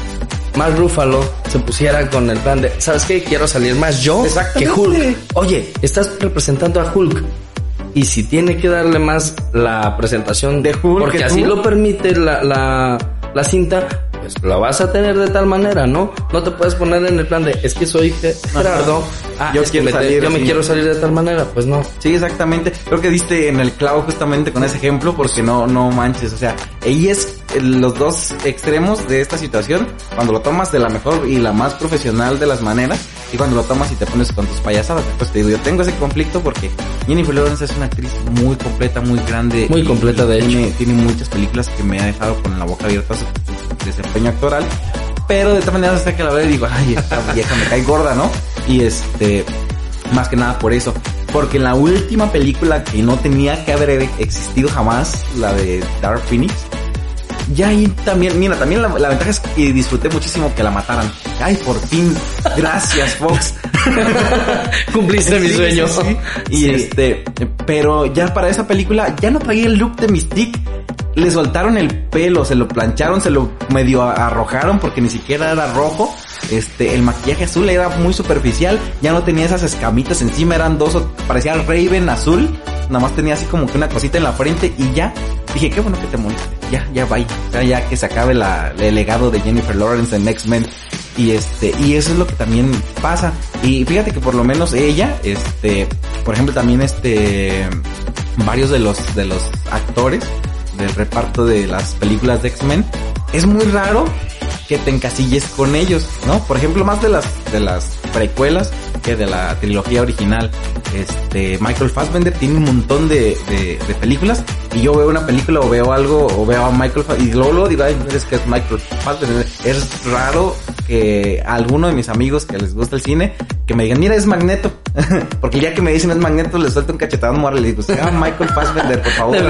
Mark Ruffalo se pusiera con el plan de, ¿sabes qué? Quiero salir más yo que. Hulk. Oye, estás representando a Hulk. Y si tiene que darle más la presentación De Hulk porque que así tú. lo permite la, la, la cinta, pues lo vas a tener de tal manera, ¿no? No te puedes poner en el plan de, es que soy Ge- Gerardo, ah, Yo es que quiero me salir yo me así. quiero salir de tal manera, pues no. Sí, exactamente. Creo que diste en el clavo justamente con ese ejemplo porque no, no manches. O sea, ahí es los dos extremos de esta situación. Cuando lo tomas de la mejor y la más profesional de las maneras y cuando lo tomas y te pones con tus payasadas. Pues te digo, yo tengo ese conflicto porque Jennifer Lawrence es una actriz muy completa, muy grande. Muy y- completa, de hecho. tiene, Tiene muchas películas que me ha dejado con la boca abierta su, su desempeño actoral. Pero de todas maneras hasta que la veo y digo, ay, esta vieja me cae gorda, ¿no? Y este, más que nada por eso. Porque en la última película que no tenía que haber existido jamás, la de Dark Phoenix, ya ahí también, mira, también la, la ventaja es que disfruté muchísimo que la mataran. Ay, por fin, gracias Fox. Cumpliste mi Sí, sueño. sí, sí. Y este, pero ya para esa película ya no traía el look de Mystique. Le soltaron el pelo, se lo plancharon, se lo medio arrojaron porque ni siquiera era rojo. Este, el maquillaje azul era muy superficial, ya no tenía esas escamitas encima, eran dos, parecía Raven azul, nada más tenía así como que una cosita en la frente y ya. Dije, qué bueno que te moriste, ya, ya o sea, ya que se acabe la, el legado de Jennifer Lawrence en X-Men. Y este, y eso es lo que también pasa. Y fíjate que por lo menos ella, este, por ejemplo también este, varios de los, de los actores del reparto de las películas de X-Men, es muy raro que te encasilles con ellos, ¿no? Por ejemplo, más de las, de las precuelas que de la trilogía original. Este, Michael Fassbender tiene un montón de, de, de películas y yo veo una película o veo algo o veo a Michael Fassbender y luego, luego digo, ay, es que es Michael Fassbender. Es raro que a alguno de mis amigos que les gusta el cine, que me digan, mira, es Magneto. Porque día que me dicen es Magneto, les suelto un cachetadón moral y les digo, ah, Michael Fassbender, por favor.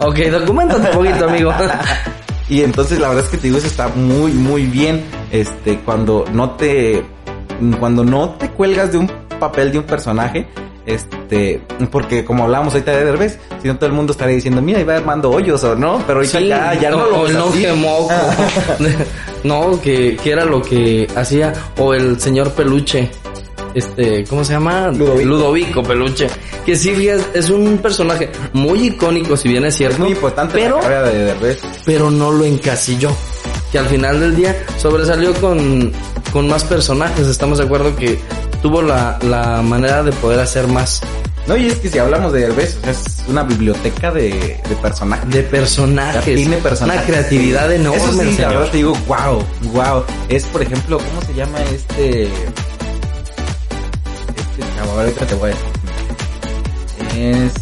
Ok, documentate un poquito, amigo. Y entonces la verdad es que te digo, eso está muy, muy bien. Este, cuando no te, cuando no te cuelgas de un papel de un personaje, este, porque como hablábamos ahorita de Derbez, si no todo el mundo estaría diciendo, mira, iba Armando Hoyos, o no, pero ahorita Sí, ya, ya no o- lo o ves el así. monje moco. no, que, que era lo que hacía. O el señor peluche. Este, ¿cómo se llama? Ludovico. Ludovico Peluche. Que sí, fíjate, es un personaje muy icónico, si bien es cierto. Es muy importante pero, la carrera de Derbez. pero no lo encasilló. Que al final del día sobresalió con, con más personajes. Estamos de acuerdo que tuvo la, la manera de poder hacer más No, y es que si hablamos de Derbez, es una biblioteca de, de personajes. de personajes. Tiene personajes. Una creatividad enorme. Eso sí, la verdad te digo, wow, wow. Es, por ejemplo, ¿cómo se llama este? Chavo, ahorita te voy a decir. Es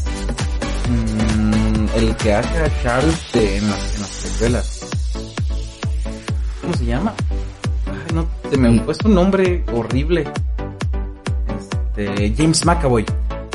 mm, el que hace a Charles en las, en las precuelas. ¿Cómo se llama? No, se me fue su nombre horrible. Este, James McAvoy.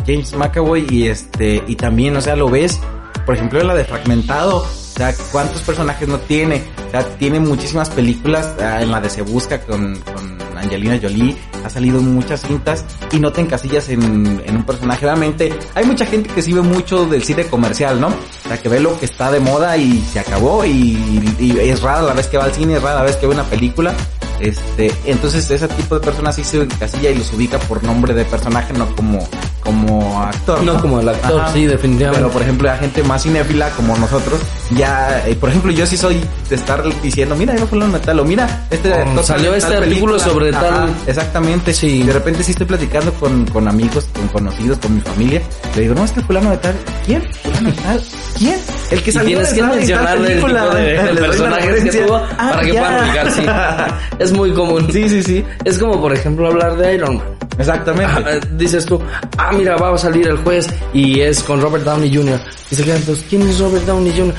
James McAvoy y este, y también, o sea, lo ves, por ejemplo, en la de Fragmentado, o sea, ¿cuántos personajes no tiene? O sea, tiene muchísimas películas, ah, en la de Se Busca con, con Angelina Jolie, ha salido en muchas cintas y no te encasillas en, en un personaje. Realmente, hay mucha gente que sí ve mucho del cine comercial, ¿no? O sea, que ve lo que está de moda y se acabó y, y es rara la vez que va al cine, es rara la vez que ve una película. Este, entonces ese tipo de personas sí se encasilla y los ubica por nombre de personaje, no como, como actor. No, como el actor, Ajá. sí, definitivamente. Pero por ejemplo, la gente más cinéfila como nosotros, ya, eh, por ejemplo, yo sí soy de estar diciendo, mira, no fulano de tal, o mira, este Oh, actor salió este artículo película. sobre Ajá, tal- Exactamente, Sí. De repente sí estoy platicando con, con amigos, con conocidos, con mi familia. Le digo, no, es que fulano de tal, ¿quién? Fulano de tal, ¿quién? El que Y salió tienes que y tal mencionarle el tipo de, personajes que tuvo Ah, para que ya. puedan ubicar, sí. Es muy común. Sí, sí, sí. Es como, por ejemplo, hablar de Iron Man. Exactamente. Ah, dices tú, ah, mira, va a salir el juez y es con Robert Downey Jr. Y se quedan todos, ¿quién es Robert Downey Jr.?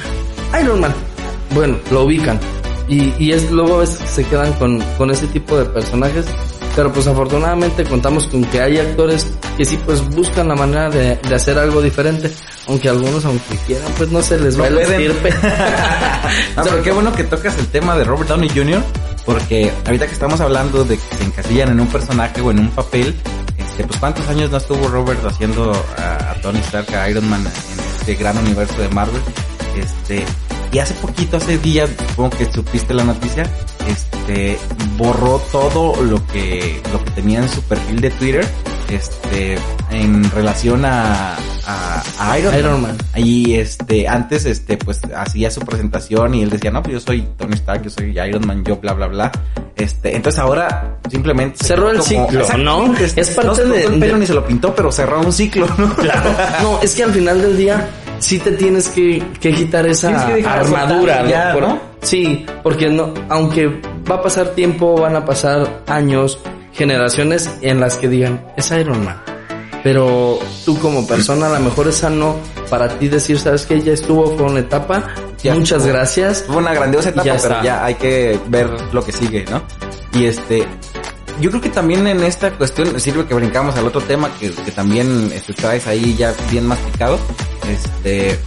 Iron Man. Bueno, lo ubican. Y, y es luego que se quedan con, con ese tipo de personajes. Pero pues afortunadamente contamos con que hay actores que sí pues buscan la manera de, de hacer algo diferente. Aunque algunos, aunque quieran, pues no se les va pueden. estirpe. No, pero qué bueno que tocas el tema de Robert Downey Jr. Porque ahorita que estamos hablando de que se encasillan en un personaje o en un papel, este, pues cuántos años no estuvo Robert haciendo a, a Tony Stark, a Iron Man en este gran universo de Marvel. Este, y hace poquito, hace días, supongo que supiste la noticia, este, borró todo lo que, lo que tenía en su perfil de Twitter, este, en relación a, a, a Iron, Iron Man. Man. Y este, antes, este, pues hacía su presentación y él decía, no, pues yo soy Tony Stark, yo soy Iron Man, yo bla, bla, bla. Este, entonces ahora simplemente Cerró el ciclo, ¿no? este, Es parte no de- el pelo de- ni se lo pintó, pero cerró un ciclo, ¿no? Claro. No, es que al final del día sí te tienes que, que quitar esa que armadura, ya, ¿no? Sí, porque no, aunque va a pasar tiempo, van a pasar años, generaciones en las que digan, es Iron Man. Pero tú como persona, a lo mejor esa no, para ti decir, sabes que ya estuvo, fue una etapa, Ya muchas estuvo. gracias. Fue una grandiosa etapa, Ya pero está. ya hay que ver lo que sigue, ¿no? Y este, yo creo que también en esta cuestión sirve que brincamos al otro tema que, que también este, traes ahí ya bien masticado. Este,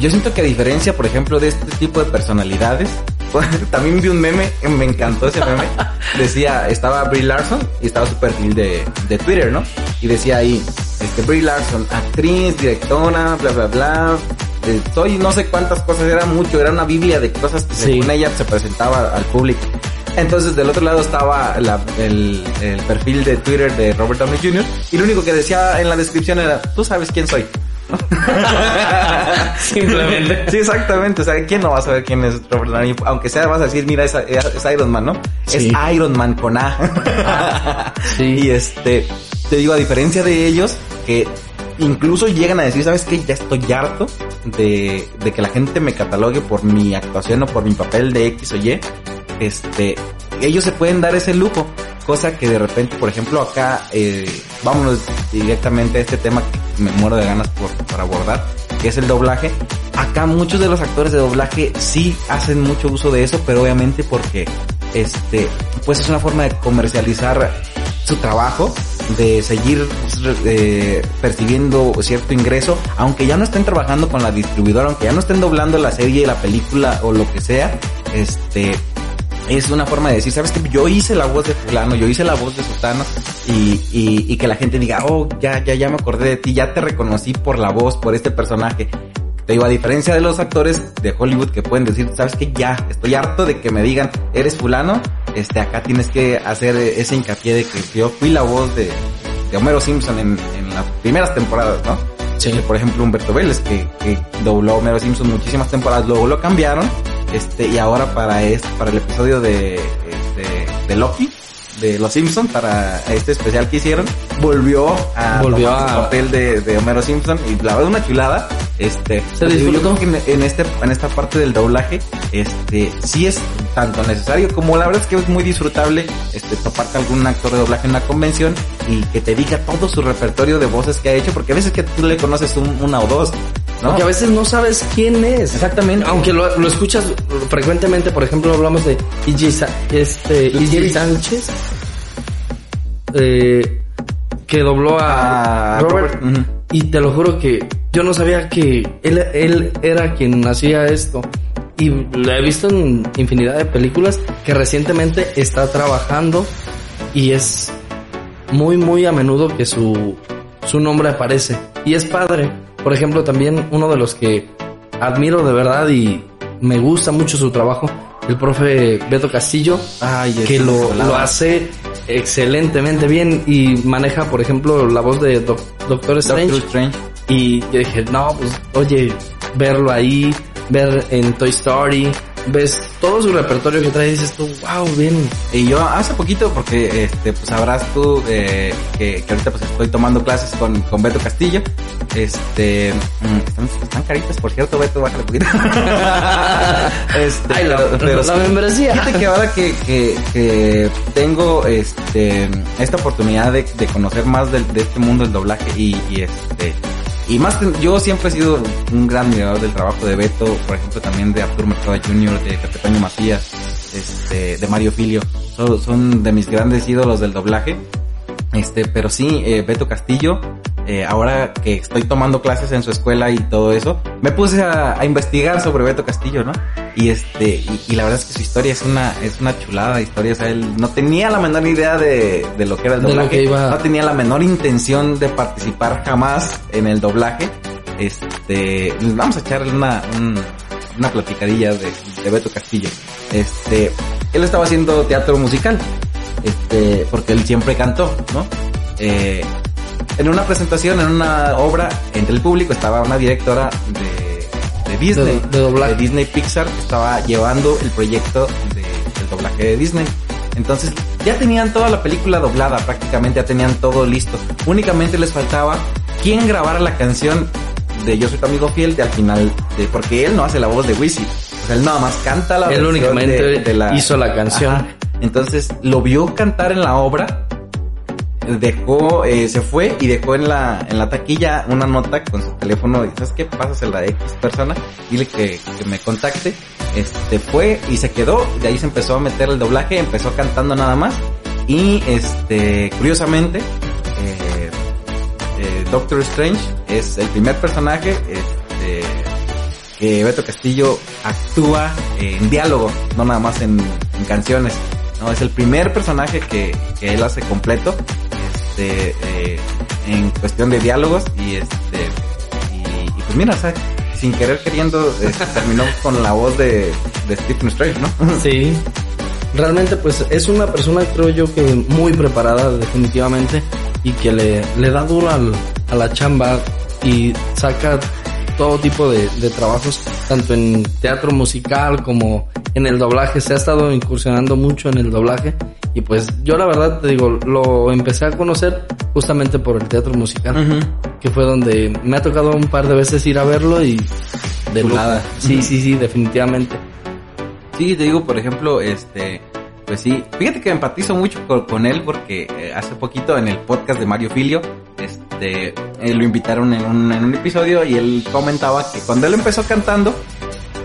yo siento que a diferencia, por ejemplo, de este tipo de personalidades, también vi un meme, me encantó ese meme. Decía, estaba Brie Larson y estaba su perfil de, de Twitter, ¿no? Y decía ahí, este, Brie Larson, actriz, directora, bla, bla, bla. eh, soy no sé cuántas cosas, era mucho, era una biblia de cosas que Sí. según ella se presentaba al público. Entonces del otro lado estaba la- el, el perfil de Twitter de Robert Downey Jr. y lo único que decía en la descripción era, tú sabes quién soy. Simplemente. Sí, exactamente. O sea, ¿quién no va a saber quién es Robert Downey? Aunque sea, vas a decir, mira, es, Iron Man, ¿no? Sí. Es Iron Man con A. Sí. Y este, te digo, a diferencia de ellos, que incluso llegan a decir, ¿sabes qué? Ya estoy harto de, de que la gente me catalogue por mi actuación o por mi papel de X o Y. Este, ellos se pueden dar ese lujo. Cosa que de repente, por ejemplo, acá, eh, vámonos directamente a este tema que me muero de ganas por, por abordar, que es el doblaje. Acá muchos de los actores de doblaje sí hacen mucho uso de eso, pero obviamente porque, este, pues es una forma de comercializar su trabajo, de seguir eh, percibiendo cierto ingreso, aunque ya no estén trabajando con la distribuidora, aunque ya no estén doblando la serie, la película o lo que sea, este, es una forma de decir, sabes que yo hice la voz de fulano, yo hice la voz de sutano y, y, y que la gente diga, oh, ya, ya, ya me acordé de ti, ya te reconocí por la voz, por este personaje. Te digo, a diferencia de los actores de Hollywood que pueden decir, sabes que ya, estoy harto de que me digan, eres fulano, este, acá tienes que hacer ese hincapié de que yo fui la voz de, de Homero Simpson en, en las primeras temporadas, ¿no? Sí. Este, por ejemplo, Humberto Vélez, que, que dobló a Homero Simpson muchísimas temporadas, luego lo cambiaron, este, y ahora para este, para el episodio de, este, de Loki, de Los Simpson, para este especial que hicieron, volvió a Volvió a- papel de, de Homero Simpson, y la verdad una chulada, este, Se pues, yo disfrutó. creo que en, en este, en esta parte del doblaje, este, sí es tanto necesario como la verdad es que es muy disfrutable, este, toparte a algún actor de doblaje en una convención y que te diga todo su repertorio de voces que ha hecho, porque a veces que tú le conoces un- una o dos, ¿no? Porque a veces no sabes quién es. Exactamente. Aunque lo, lo escuchas frecuentemente, por ejemplo, hablamos de E.J. Sa- este, E.J. Sánchez, eh, que dobló a Ah, Robert. Y te lo juro que yo no sabía que él, él era quien hacía esto. Y lo he visto en infinidad de películas que recientemente está trabajando y es muy, muy a menudo que su, su nombre aparece. Y es padre. Por ejemplo, también uno de los que admiro de verdad y me gusta mucho su trabajo el profe Beto Castillo, que lo, lo, hace excelentemente bien y maneja, por ejemplo, la voz de Doctor Strange. Strange. Y yo dije, no, pues, oye, verlo ahí, ver en Toy Story, ves todo su repertorio que trae y dices tú, wow, bien. Y yo hace poquito, porque este, pues sabrás tú eh, que, ahorita pues estoy tomando clases con, con Beto Castillo. Este, mm, están, caritas, por cierto, Beto, bájale un poquito. este, Ay, la, pero, la membresía. Fíjate que ahora que, que, que, tengo este, esta oportunidad de, de conocer más de, de este mundo del doblaje y, y este, y más yo siempre he sido un gran admirador del trabajo de Beto, por ejemplo también de Arturo Mercado Jr., de Pepe Toño Macías, este, de Mario Filio. Son, son de mis grandes ídolos del doblaje. Este, pero sí, eh, Beto Castillo, eh, ahora que estoy tomando clases en su escuela y todo eso, me puse a, investigar sobre Beto Castillo, ¿no? Y este, y, la verdad es que su historia es una, es una chulada historia, o sea, él no tenía la menor idea de, de lo que era el doblaje, no tenía la menor intención de participar jamás en el doblaje. Este, vamos a echarle una, una platicadilla de, de Beto Castillo. Este, él estaba haciendo teatro musical este, porque él siempre cantó, ¿no? Eh, en una presentación, en una obra, entre el público estaba una directora de, de Disney, de, Disney Pixar, que estaba llevando el proyecto de, del doblaje de Disney. Entonces, ya tenían toda la película doblada, prácticamente ya tenían todo listo. Únicamente les faltaba quién grabara la canción de Yo soy tu amigo fiel de al final, de, porque él no hace la voz de Wizzy. O sea, él nada más canta la él únicamente de, la, hizo la canción. Entonces lo vio cantar en la obra, dejó, eh, se fue y dejó en la, en la taquilla una nota con su teléfono y ¿sabes qué? Pásasela a X persona, dile que, que me contacte. Este fue y se quedó, de ahí se empezó a meter el doblaje, empezó cantando nada más y este, curiosamente, eh, eh, Doctor Strange es el primer personaje este, que Beto Castillo actúa en diálogo, no nada más en canciones. No, es el primer personaje que, que él hace completo, este, eh, en cuestión de diálogos y este, y, pues mira, sin querer queriendo, este, terminó con la voz de, de Stephen Strange, ¿no? Sí. Realmente pues es una persona creo yo que muy preparada definitivamente y que le, le da duro al, a la chamba y saca todo tipo de, de trabajos, tanto en teatro musical como en el doblaje, se ha estado incursionando mucho en el doblaje y pues yo la verdad te digo, lo empecé a conocer justamente por el teatro musical, que fue donde me ha tocado un par de veces ir a verlo y de nada. Sí, sí, sí, definitivamente. Sí, te digo, por ejemplo, este, pues sí, fíjate que empatizo mucho con, él porque eh, hace poquito en el podcast de Mario Filio, este, eh, lo invitaron en un, en un episodio y él comentaba que cuando él empezó cantando,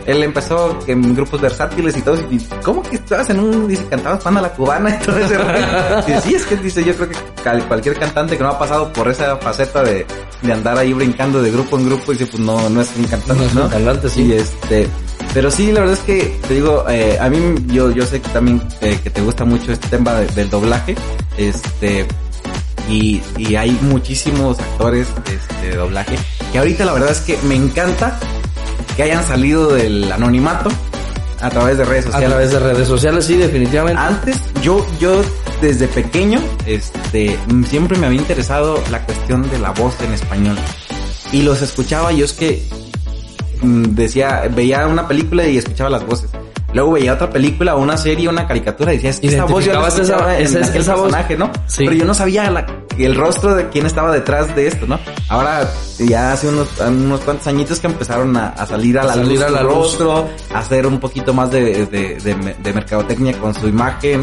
él empezó en grupos versátiles y todo. Y, ¿Cómo que estabas en un, dice, cantabas pan a la cubana y todo ese y, Sí, es que dice, yo creo que cualquier cantante que no ha pasado por esa faceta de, de andar ahí brincando de grupo en grupo, dice, pues no, no es un cantante, ¿no? Cantante, sí. Y este, pero sí, la verdad es que te digo, eh, a mí yo, yo sé que también eh, que te gusta mucho este tema del doblaje, este, y, y hay muchísimos actores este, de doblaje que ahorita la verdad es que me encanta que hayan salido del anonimato a través de redes sociales. A través de redes sociales, sí, definitivamente. Antes, yo, yo desde pequeño, este, siempre me había interesado la cuestión de la voz en español. Y los escuchaba, yo es que mm, decía, veía una película y escuchaba las voces. Luego veía otra película, una serie, una caricatura y decía, es que esa voz yo la esa, en, esa, personaje, ¿no? Sí. Pero yo no sabía la, el rostro de quién estaba detrás de esto, ¿no? Ahora ya hace unos, unos cuantos añitos que empezaron a, salir a la luz a rostro, a hacer un poquito más de, de, mercadotecnia con su imagen,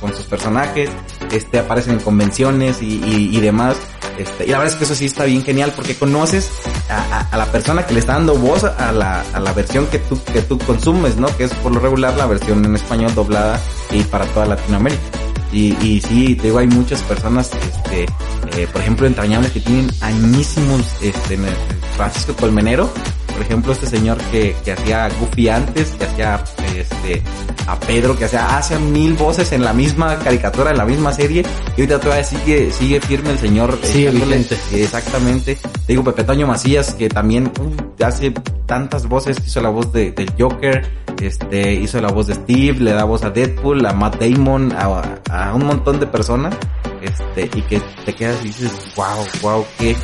con, sus personajes, este aparecen en convenciones y, y, demás. Este, y la verdad es que eso sí está bien genial porque conoces a, a, la persona que le está dando voz a la, a la versión que tú, que tú consumes, ¿no? Que es por lo regular la versión en español doblada y para toda Latinoamérica. Y, y sí, te digo, hay muchas personas, este, eh, por ejemplo, entrañables que tienen añísimos, este, Francisco Colmenero, por ejemplo, este señor que, que hacía Goofy antes, que hacía este a Pedro, que hacía, hace mil voces en la misma caricatura, en la misma serie, y ahorita todavía sigue, sigue firme el señor. Sigue vigente. Exactamente. Te digo, Pepe Toño Macías, que también uh, hace tantas voces, hizo la voz de, del Joker, este, hizo la voz de Steve, le da voz a Deadpool, a Matt Damon, a, a un montón de personas, este, y que te quedas y dices, wow, wow, qué,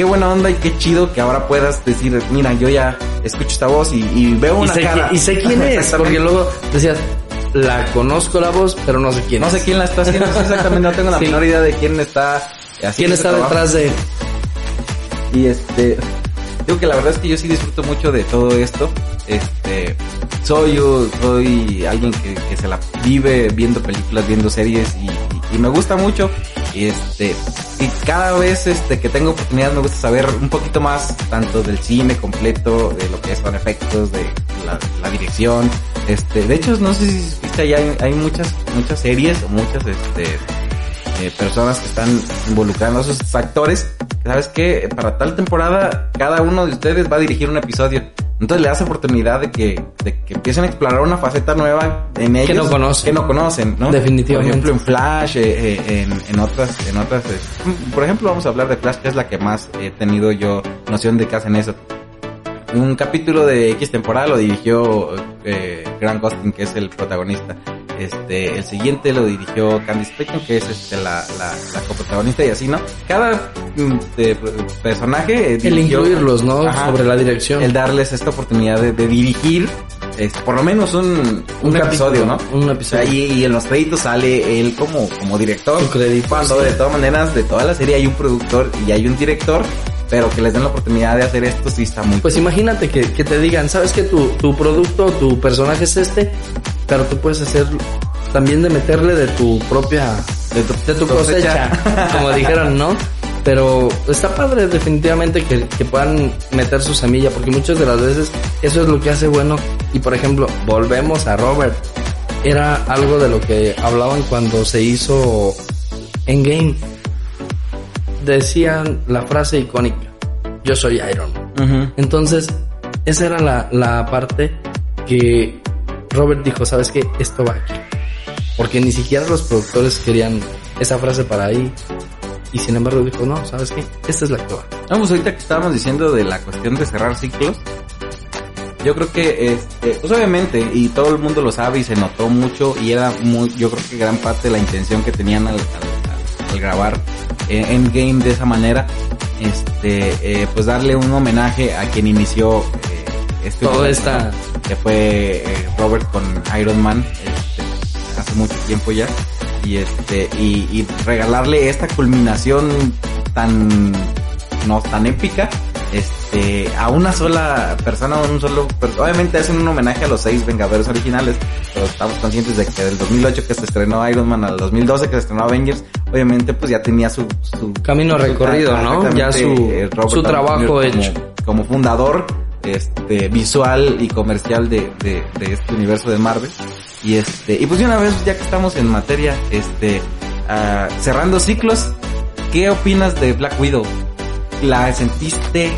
qué buena onda y qué chido que ahora puedas decir, mira, yo ya escucho esta voz y, y veo Y una sé, cara. qui- y sé quién es, porque luego decías, la conozco la voz, pero no sé quién No es. sé quién la está haciendo, exactamente, no tengo la Sí. menor idea de quién está haciendo quién ese está trabajo. detrás de... Y este, digo que la verdad es que yo sí disfruto mucho de todo esto. Este, soy yo, soy alguien que, que se la vive viendo películas, viendo series y, y- me gusta mucho. Y este, y cada vez este que tengo oportunidad me gusta saber un poquito más tanto del cine completo, de lo que son efectos, de la, dirección. Este, de hecho, no sé si viste, hay, hay muchas, muchas series o muchas, este, eh, personas que están involucrando a esos actores. ¿Sabes qué? Para tal temporada, cada uno de ustedes va a dirigir un episodio. Entonces le das oportunidad de que, de que empiecen a explorar una faceta nueva en ellos. no conocen. Que no conocen, ¿no? Definitivamente. Por ejemplo, en Flash, eh, eh, en, en otras, en otras, eh, por ejemplo, vamos a hablar de Flash, que es la que más he tenido yo noción de que hacen eso. Un capítulo de X temporada lo dirigió Grant Gustin, que es el protagonista. Este, el siguiente lo dirigió Candice Payton, que es este, la, la, la coprotagonista y así, ¿no? Cada mm, de- personaje eh, El dirigió- incluirlos, ¿no? Ajá. Sobre la dirección. el darles esta oportunidad de, de dirigir este, por lo menos un, un, Un episodio, capítulo, ¿no? un O sea, episodio. y, y en los créditos sale él como, como director. Crédito, Cuando sí. de todas maneras, de toda la serie hay un productor y hay un director, pero que les den la oportunidad de hacer esto sí está muy Pues imagínate que, que te digan, sabes que tu, tu producto, tu personaje es este, pero tú puedes hacer también de meterle de tu propia, de tu, de tu Cosecha. cosecha, como dijeron, ¿no? Pero está padre definitivamente que, que puedan meter su semilla, porque muchas de las veces eso es lo que hace bueno. Y por ejemplo, volvemos a Robert. Era algo de lo que hablaban cuando se hizo Endgame. Decían la frase icónica, yo soy Iron Man. Entonces, esa era la, la parte que Robert dijo, ¿sabes qué? Esto va aquí. Porque ni siquiera los productores querían esa frase para ahí. Y sin embargo dijo, no, ¿sabes qué? Esta es la que va. Vamos, ahorita que estábamos diciendo de la cuestión de cerrar ciclos, yo creo que, este, pues obviamente, y todo el mundo lo sabe y se notó mucho, y era muy, yo creo que gran parte de la intención que tenían al, al- al- al grabar Endgame de esa manera, este, eh, pues darle un homenaje a quien inició eh, este Todo esta- que fue eh, Robert con Iron Man, este, hace mucho tiempo ya, y este, y, y regalarle esta culminación tan no tan épica este a una sola persona o un solo obviamente hacen un homenaje a los seis vengadores originales pero estamos conscientes de que del 2008 que se estrenó Iron Man al 2012 que se estrenó Avengers obviamente pues ya tenía su, su Camino su- recorrido, ¿no? Ya su- eh, su trabajo como- hecho. como fundador este visual y comercial de, de, de este universo de Marvel y este y pues de una vez ya que estamos en materia este ah, cerrando ciclos ¿qué opinas de Black Widow? ¿la sentiste?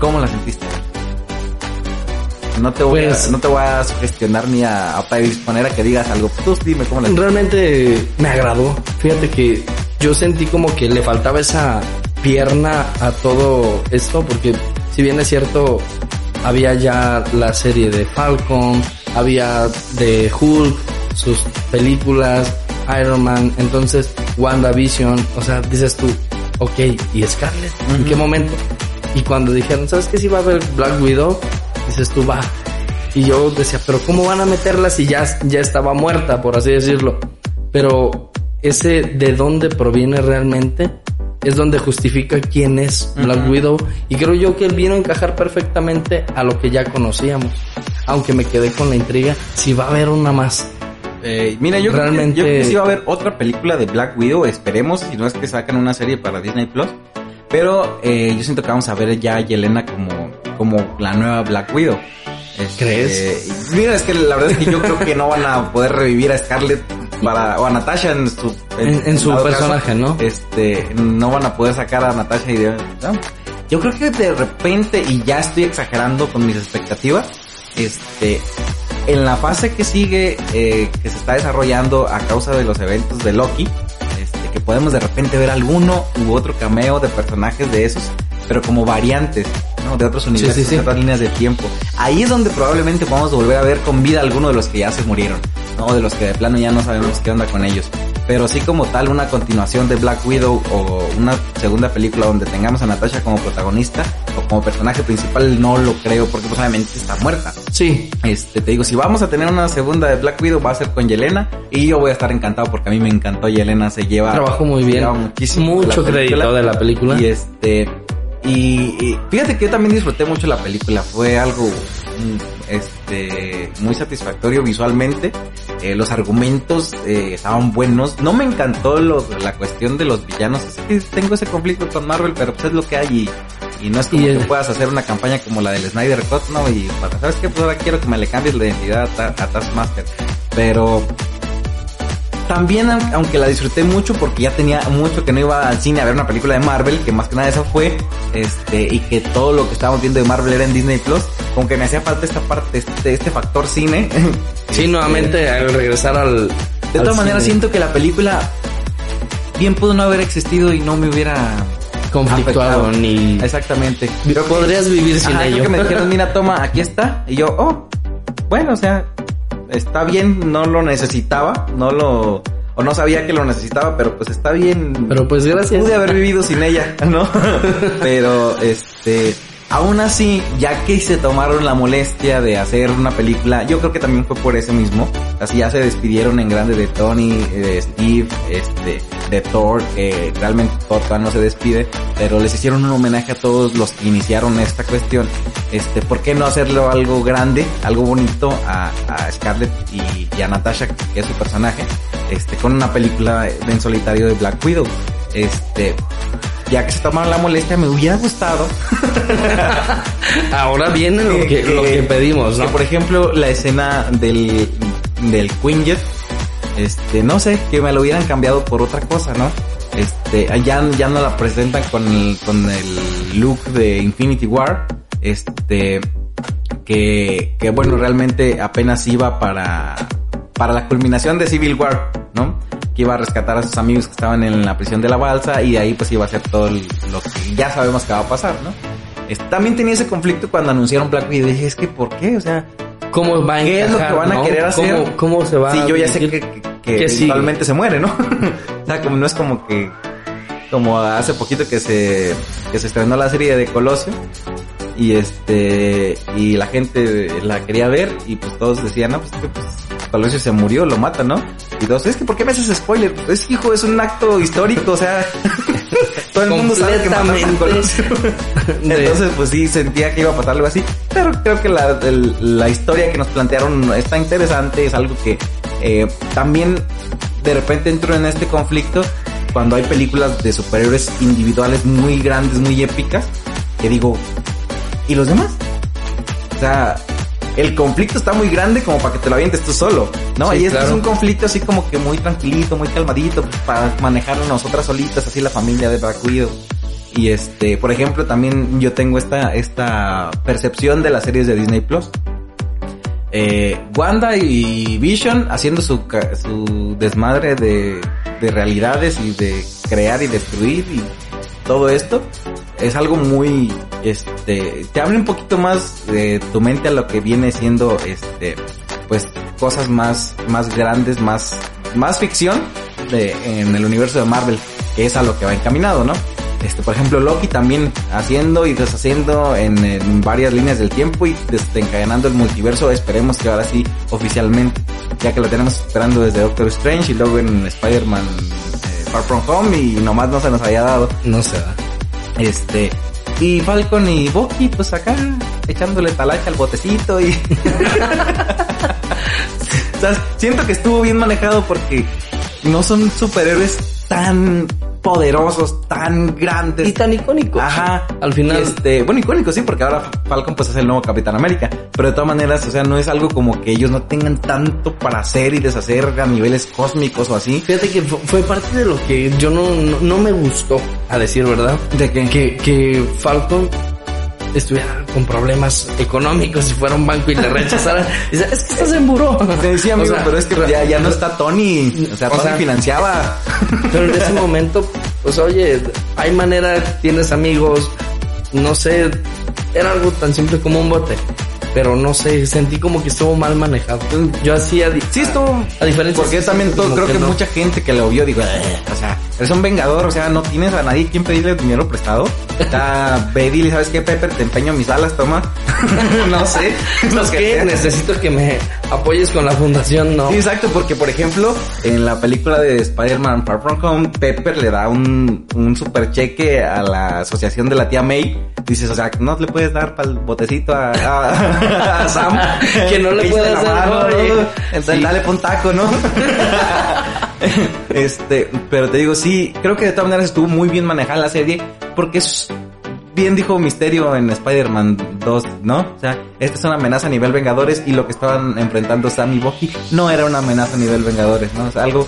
¿Cómo la sentiste? no te voy Pues- a no te voy a sugestionar ni a, a predisponer a que digas algo tú dime cómo la Realmente me agradó. Fíjate que yo sentí como que le faltaba esa pierna a todo esto, porque si bien es cierto, había ya la serie de Falcon, había de Hulk, sus películas, Iron Man, entonces WandaVision, o sea, dices tú, ok, ¿y Scarlett? ¿En qué momento? Y cuando dijeron, ¿sabes qué? Si va a haber Black Widow, dices tú, va. Y yo decía, pero ¿cómo van a meterla si ya, ya estaba muerta, por así decirlo? Pero ese de dónde proviene realmente es donde justifica quién es Black. Widow. Y creo yo que él vino a encajar perfectamente a lo que ya conocíamos. Aunque me quedé con la intriga si va a haber una más. Eh, mira, yo, Realmente- creo que, yo creo que sí va a haber otra película de Black Widow, esperemos, si no es que sacan una serie para Disney Plus. Pero eh, yo siento que vamos a ver ya a Yelena como, como la nueva Black Widow. Este, ¿Crees? Mira, es que la verdad es que yo creo que no van a poder revivir a Scarlett para, o a Natasha en su, En- en su personaje, ¿no? Este, no van a poder sacar a Natasha y de, ¿no? yo creo que de repente, y ya estoy exagerando con mis expectativas, este, en la fase que sigue, eh, que se está desarrollando a causa de los eventos de Loki, que podemos de repente ver alguno u otro cameo de personajes de esos, pero como variantes, ¿no? De otros universos, de otras líneas de tiempo. Ahí es donde probablemente podamos volver a ver con vida alguno de los que ya se murieron, ¿no? De los que de plano ya no sabemos qué onda con ellos pero sí como tal una continuación de Black Widow o una segunda película donde tengamos a Natasha como protagonista o como personaje principal no lo creo porque pues obviamente está muerta. Sí. Este, te digo, si vamos a tener una segunda de Black Widow va a ser con Yelena y yo voy a estar encantado porque a mí me encantó Yelena, se lleva... Trabajó muy bien. muchísimo. Mucho crédito de la película. Y este... Y, fíjate que yo también disfruté mucho la película, fue algo este muy satisfactorio visualmente. Eh, los argumentos eh, estaban buenos. No me encantó la cuestión de los villanos. Es que tengo ese conflicto con Marvel, pero pues es lo que hay y, y no es como que puedas hacer una campaña como la del Snyder Cut, ¿no? Y para, ¿sabes qué? Pues ahora quiero que me le cambies la identidad a, a Taskmaster. Pero también, aunque la disfruté mucho porque ya tenía mucho que no iba al cine a ver una película de Marvel, que más que nada esa fue, este, y que todo lo que estábamos viendo de Marvel era en Disney Plus, como que me hacía falta esta parte, este, este factor cine. Sí, nuevamente al regresar al. De todas maneras, siento que la película bien pudo no haber existido y no me hubiera conflictuado ni. Exactamente. Pero podrías vivir sin ello. que me dijeron, mira, toma, aquí está. Y yo, oh, bueno, o sea, está bien, no lo necesitaba, no lo o no sabía que lo necesitaba, pero pues está bien. Pero pues gracias. Pude haber vivido sin ella, ¿no? pero este Aún así, ya que se tomaron la molestia de hacer una película, yo creo que también fue por eso mismo. Así ya se despidieron en grande de Tony, de Steve, este, de Thor, que realmente Thor no se despide, pero les hicieron un homenaje a todos los que iniciaron esta cuestión. Este, ¿por qué no hacerlo algo grande, algo bonito a, a Scarlett y, a Natasha, que es su personaje, este, con una película en solitario de Black Widow? Este, ya que se tomaron la molestia, me hubiera gustado. Ahora viene lo que, lo que pedimos, ¿no? por ejemplo, la escena del, del Quinjet, este, no sé, que me lo hubieran cambiado por otra cosa, ¿no? Este, ya, ya no la presentan con el, con el look de Infinity War, este, que, que bueno, realmente apenas iba para, para la culminación de Civil War, ¿no? Que iba a rescatar a sus amigos que estaban en la prisión de la balsa y de ahí pues iba a hacer todo lo que ya sabemos que va a pasar, ¿no? también tenía ese conflicto cuando anunciaron Black Widow y dije, es que ¿por qué? O sea, ¿cómo va a ¿qué es lo que van a querer hacer? ¿Cómo, se va Sí, yo ya sé que, que, que, se muere, ¿no? o sea, como no es como que como hace poquito que se que se estrenó la serie de Colosio y este y la gente la quería ver y pues todos decían, no, pues que pues Colosio se murió, lo mata, ¿no? Y dos, es que ¿por qué me haces spoiler? Es hijo, es un acto histórico, o sea, todo el mundo sabe que mataron Colosio. Entonces, pues sí, sentía que iba a pasar algo así, pero creo que la, la historia que nos plantearon está interesante, es algo que eh, también de repente entro en este conflicto cuando hay películas de superhéroes individuales muy grandes, muy épicas, que digo, ¿y los demás? O sea, el conflicto está muy grande como para que te lo avientes tú solo, ¿no? y este es un conflicto así como que muy tranquilito, muy calmadito, para manejarlo nosotras solitas, así la familia de Black Widow. Y este, por ejemplo, también yo tengo esta, esta percepción de las series de Disney Plus. Eh, Wanda y Vision haciendo su, su desmadre de, de realidades y de crear y destruir y todo esto es algo muy, este, te abre un poquito más de tu mente a lo que viene siendo, este, pues cosas más, más grandes, más, más ficción de, en el universo de Marvel, que es a lo que va encaminado, ¿no? Este, por ejemplo, Loki también haciendo y deshaciendo en, varias líneas del tiempo y desencadenando el multiverso, esperemos que ahora sí oficialmente, ya que lo tenemos esperando desde Doctor Strange y luego en Spider-Man eh, Far From Home y nomás no se nos haya dado. No se da. Este, y Falcon y Bucky, pues acá, echándole talacha al botecito y... siento que estuvo bien manejado porque no son superhéroes tan poderosos, tan grandes. Y tan icónicos. Ajá. Al final. Este, bueno, icónico, sí, porque ahora Falcon pues es el nuevo Capitán América. Pero de todas maneras, o sea, no es algo como que ellos no tengan tanto para hacer y deshacer a niveles cósmicos o así. Fíjate que fue parte de lo que yo no, no, me gustó, a decir verdad. ¿De qué? Que, que Falcon estuviera con problemas económicos y fuera un banco y le rechazara. es que estás en buró. Te decía, amigo, pero es que ya, ya no está Tony. O sea, Tony financiaba. Pero en ese momento, pues oye, hay manera, tienes amigos, no sé, era algo tan simple como un bote pero no sé, sentí como que estuvo mal manejado. Yo hacía... Sí, estuvo... A diferencia... Porque también creo que, mucha gente que lo vio digo, eh", o sea, eres un vengador, o sea, no tienes a nadie quien pedirle dinero prestado. Está Bedil, ¿sabes qué, Pepper? Te empeño mis alas, toma. no sé. ¿Sabes qué? Necesito que me apoyes con la fundación, ¿no? Sí, exacto, porque por ejemplo, en la película de Spider-Man Far From Home, Pepper le da un, un super cheque a la asociación de la tía May. Dices, o sea, no le puedes dar para el botecito a Sam. que no le puede dar, ¿no? Entonces dale pon taco, ¿no? este, pero te digo, sí, creo que de todas maneras estuvo muy bien manejada la serie porque es bien dijo Misterio en Spider-Man 2, ¿no? O sea, esta es una amenaza a nivel Vengadores y lo que estaban enfrentando Sam y Bucky no era una amenaza a nivel Vengadores, ¿no? O sea, algo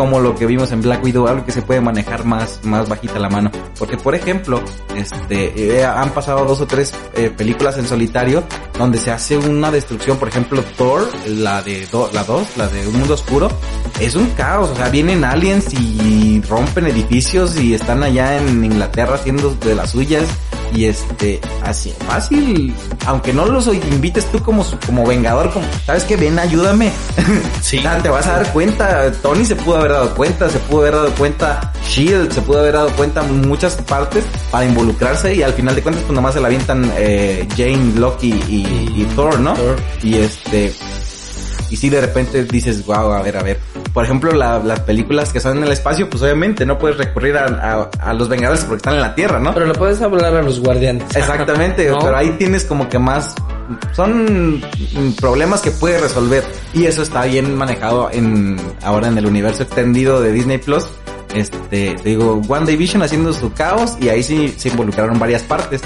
como lo que vimos en Black Widow, algo que se puede manejar más, más bajita la mano. Porque, por ejemplo, este, eh, han pasado dos o tres eh, películas en solitario donde se hace una destrucción, por ejemplo, Thor, la de la 2, la de Un Mundo Oscuro, es un caos, o sea, vienen aliens y rompen edificios y están allá en Inglaterra haciendo de las suyas y este, así, fácil, aunque no los invites tú como, como vengador, como, ¿sabes qué? Ven, ayúdame. Sí. te vas a dar cuenta, Tony se pudo haber dado cuenta, se pudo haber dado cuenta, Shield se pudo haber dado cuenta muchas partes para involucrarse y al final de cuentas pues nomás se la avientan eh, Jane, Loki y, Thor, ¿no? Y este, y si de repente dices, wow, a ver, a ver. Por ejemplo, las películas que son en el espacio, pues obviamente no puedes recurrir a, los Vengadores porque están en la Tierra, ¿no? Pero le puedes hablar a los Guardianes. Exactamente, pero ahí tienes como que más... Son problemas que puedes resolver. Y eso está bien manejado en ahora en el universo extendido de Disney Plus. Este, te digo, One Division haciendo su caos y ahí sí se involucraron varias partes.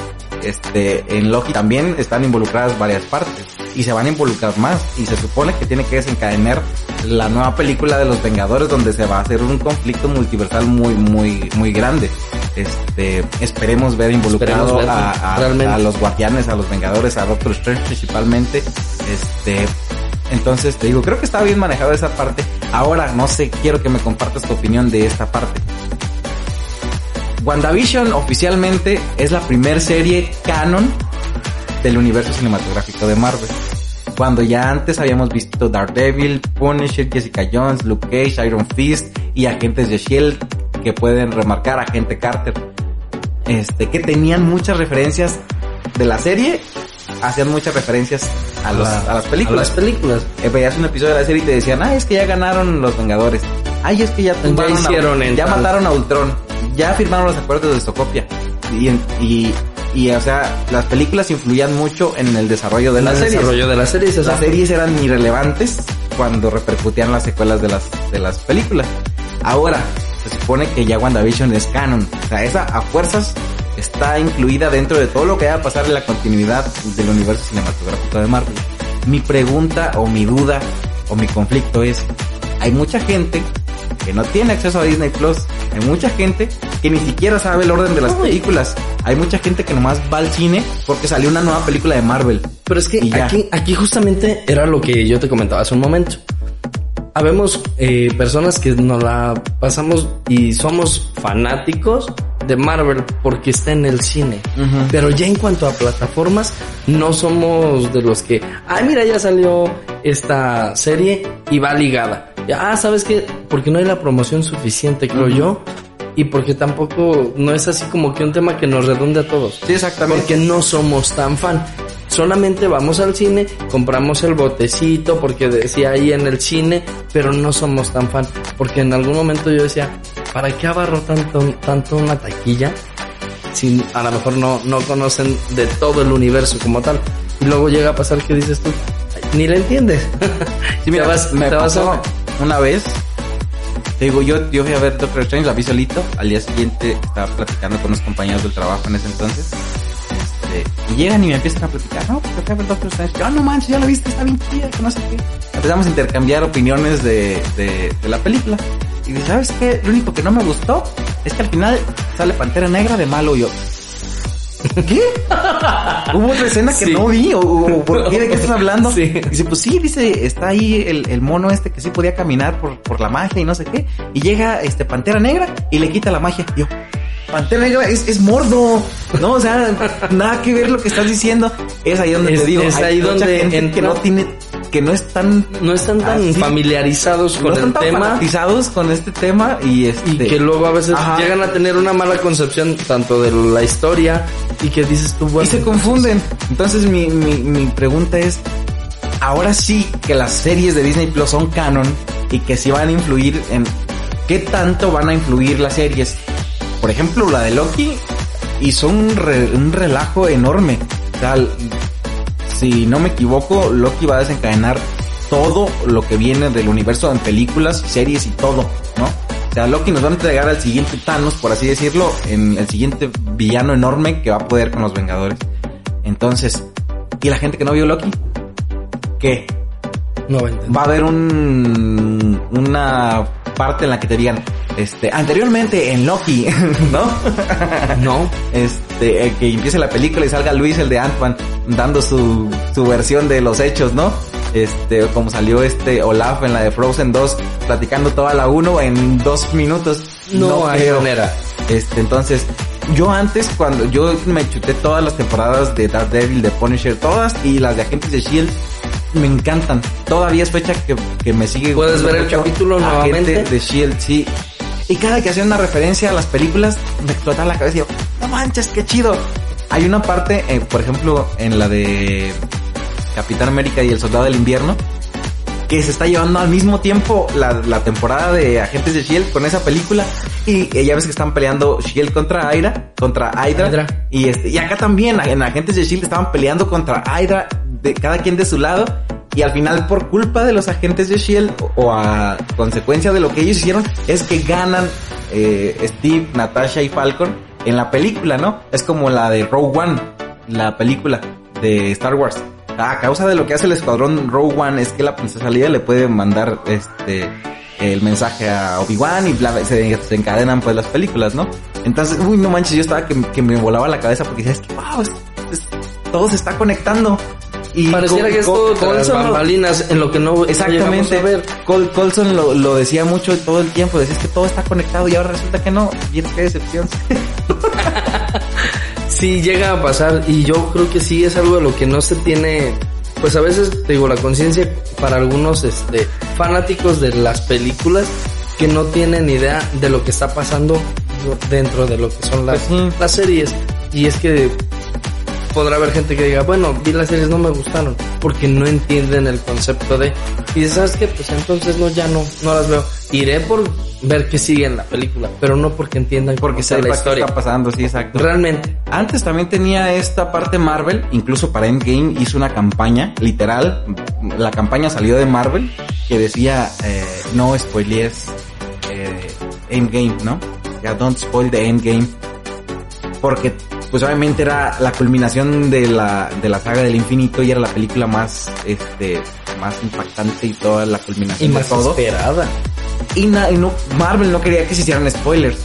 Este, en Loki también están involucradas varias partes y se van a involucrar más y se supone que tiene que desencadenar la nueva película de los Vengadores donde se va a hacer un conflicto multiversal muy muy muy grande. Este, esperemos ver involucrado a, a, los Guardianes, a los Vengadores, a Doctor Strange principalmente. Este, entonces te digo, creo que está bien manejado esa parte. Ahora, no sé, quiero que me compartas tu opinión de esta parte. WandaVision oficialmente es la primer serie canon del universo cinematográfico de Marvel. Cuando ya antes habíamos visto Daredevil, Punisher, Jessica Jones, Luke Cage, Iron Fist y agentes de Shield que pueden remarcar Agente Carter. Este, que tenían muchas referencias de la serie, hacían muchas referencias a, las películas. A las películas. Eh, veías un episodio de la serie y te decían, ah, es que ya ganaron los Vengadores. Ay, es que ya, ya hicieron ya mataron a Ultron. Ya firmaron los acuerdos de Socopia. Y, y y o sea, las películas influían mucho en el desarrollo de las series. desarrollo de las series, Las series eran irrelevantes cuando repercutían las secuelas de las, de las películas. Ahora, se supone que ya WandaVision es canon. O sea, esa a fuerzas está incluida dentro de todo lo que va a pasar en la continuidad del universo cinematográfico de Marvel. Mi pregunta o mi duda o mi conflicto es, hay mucha gente que no tiene acceso a Disney Plus. Hay mucha gente que ni siquiera sabe el orden de las películas. Hay mucha gente que nomás va al cine porque salió una nueva película de Marvel. Pero es que aquí, aquí justamente era lo que yo te comentaba hace un momento. Habemos eh, personas que nos la pasamos y somos fanáticos de Marvel porque está en el cine. Pero ya en cuanto a plataformas, no somos de los que, ay, mira, ya salió esta serie y va ligada. Ah, ¿sabes qué? Porque no hay la promoción suficiente, creo yo. Y porque tampoco no es así como que un tema que nos redonde a todos. Sí, exactamente. Porque no somos tan fan. Solamente vamos al cine, compramos el botecito porque decía ahí en el cine, pero no somos tan fan. Porque en algún momento yo decía, ¿para qué abarro tanto, tanto una taquilla? Si a lo mejor no, no conocen de todo el universo como tal. Y luego llega a pasar que dices tú, ni le entiendes. Sí, mira, me pasó una vez Te digo, yo, yo fui a ver Doctor Strange, la vi solito. Al día siguiente estaba platicando con unos compañeros del trabajo en ese entonces. Y llegan y me empiezan a platicar, no, pues acá Doctor Strange. Yo, no manches, ya lo viste, está bien chida, que no sé qué. Empezamos a intercambiar opiniones de, de, de la película. Y dice, ¿sabes qué? Lo único que no me gustó es que al final sale Pantera Negra de malo y yo. ¿Qué? Hubo otra escena que Sí. no vi, o, o ¿por qué? ¿De qué estás hablando? Sí. Dice, pues sí, dice, está ahí el, el mono este que sí podía caminar por, por la magia y no sé qué. Y llega este Pantera Negra y le quita la magia. Y yo, Pantera Negra es, es mordo. No, o sea, nada que ver lo que estás diciendo. Es ahí donde Es- te digo, es hay ahí mucha donde que no tiene, que no es tan, No están tan Así. familiarizados con no están el tan tema fanatizados con este tema y este. y que luego a veces Ajá. llegan a tener una mala concepción tanto de la historia y que dices tú, y bueno, se confunden. Entonces mi, mi, mi pregunta es, ahora sí que las series de Disney Plus son canon y que sí van a influir en qué tanto van a influir las series. Por ejemplo, la de Loki hizo un, re- un relajo enorme. O sea, si no me equivoco, Loki va a desencadenar todo lo que viene del universo en películas, series y todo, ¿no? O sea, Loki nos va a entregar al siguiente Thanos, por así decirlo, en el siguiente villano enorme que va a poder con los Vengadores. Entonces, ¿y la gente que no vio Loki? ¿Qué? no va a entender. va a haber un una parte en la que te digan este anteriormente en Loki, ¿no? No, Este, que empiece la película y salga Luis el de Ant-Man dando su, su versión de los hechos, ¿no? Este, como salió este Olaf en la de Frozen 2, platicando toda la 1 en dos minutos. no, hay creo. manera. Este, entonces, yo antes, cuando yo me chuté todas las temporadas de Daredevil, de Punisher, todas, y las de Agentes de Shield, me encantan. Todavía es fecha que, que me sigue. ¿Puedes ver el capítulo Agente nuevamente? de Shield, sí. Y cada que hacía una referencia a las películas, me explotaba la cabeza y yo, no manches, qué chido. Hay una parte, eh, por ejemplo, en la de Capitán América y el Soldado del Invierno, que se está llevando al mismo tiempo la, la temporada de Agentes de Shield con esa película y eh, ya ves que están peleando Shield contra Hydra, contra Hydra, Hydra. y este y acá también en Agentes de Shield estaban peleando contra Hydra de cada quien de su lado y al final por culpa de los agentes de Shield o, a consecuencia de lo que ellos hicieron es que ganan eh, Steve, Natasha y Falcon en la película, ¿no? Es como la de Rogue One, la película de Star Wars. A causa de lo que hace el escuadrón Rogue One es que la princesa Leia le puede mandar este el mensaje a Obi-Wan y bla, se, se encadenan pues las películas, ¿no? Entonces, uy, no manches, yo estaba que, me volaba la cabeza porque decía, es que wow, es- todo se está conectando. Y Pareciera que es todo bambalinas en lo que no Exactamente. llegamos a ver. Col Colson lo, lo decía mucho todo el tiempo, decía es que todo está conectado y ahora resulta que no. Bien, qué decepción. Sí, llega a pasar y yo creo que sí es algo de lo que no se tiene, pues a veces te digo la conciencia para algunos este fanáticos de las películas que no tienen idea de lo que está pasando dentro de lo que son las, Pues las series y es que podrá haber gente que diga, bueno, vi las series no me gustaron porque no entienden el concepto de y dices, ¿sabes qué? Pues entonces no ya no no las veo. Iré por ver qué sigue en la película, pero no porque entiendan Porque sepa la qué historia. está pasando, sí, exacto. Realmente. Antes también tenía esta parte Marvel, incluso para Endgame hizo una campaña, literal, la campaña salió de Marvel, que decía, eh, no spoilees eh, Endgame, ¿no? Ya don't spoil the Endgame. Porque, pues obviamente era la culminación de la, de la saga del infinito y era la película más, este, más impactante y toda la culminación Y de más todo. esperada. Y, na- y no, Marvel no quería que se hicieran spoilers.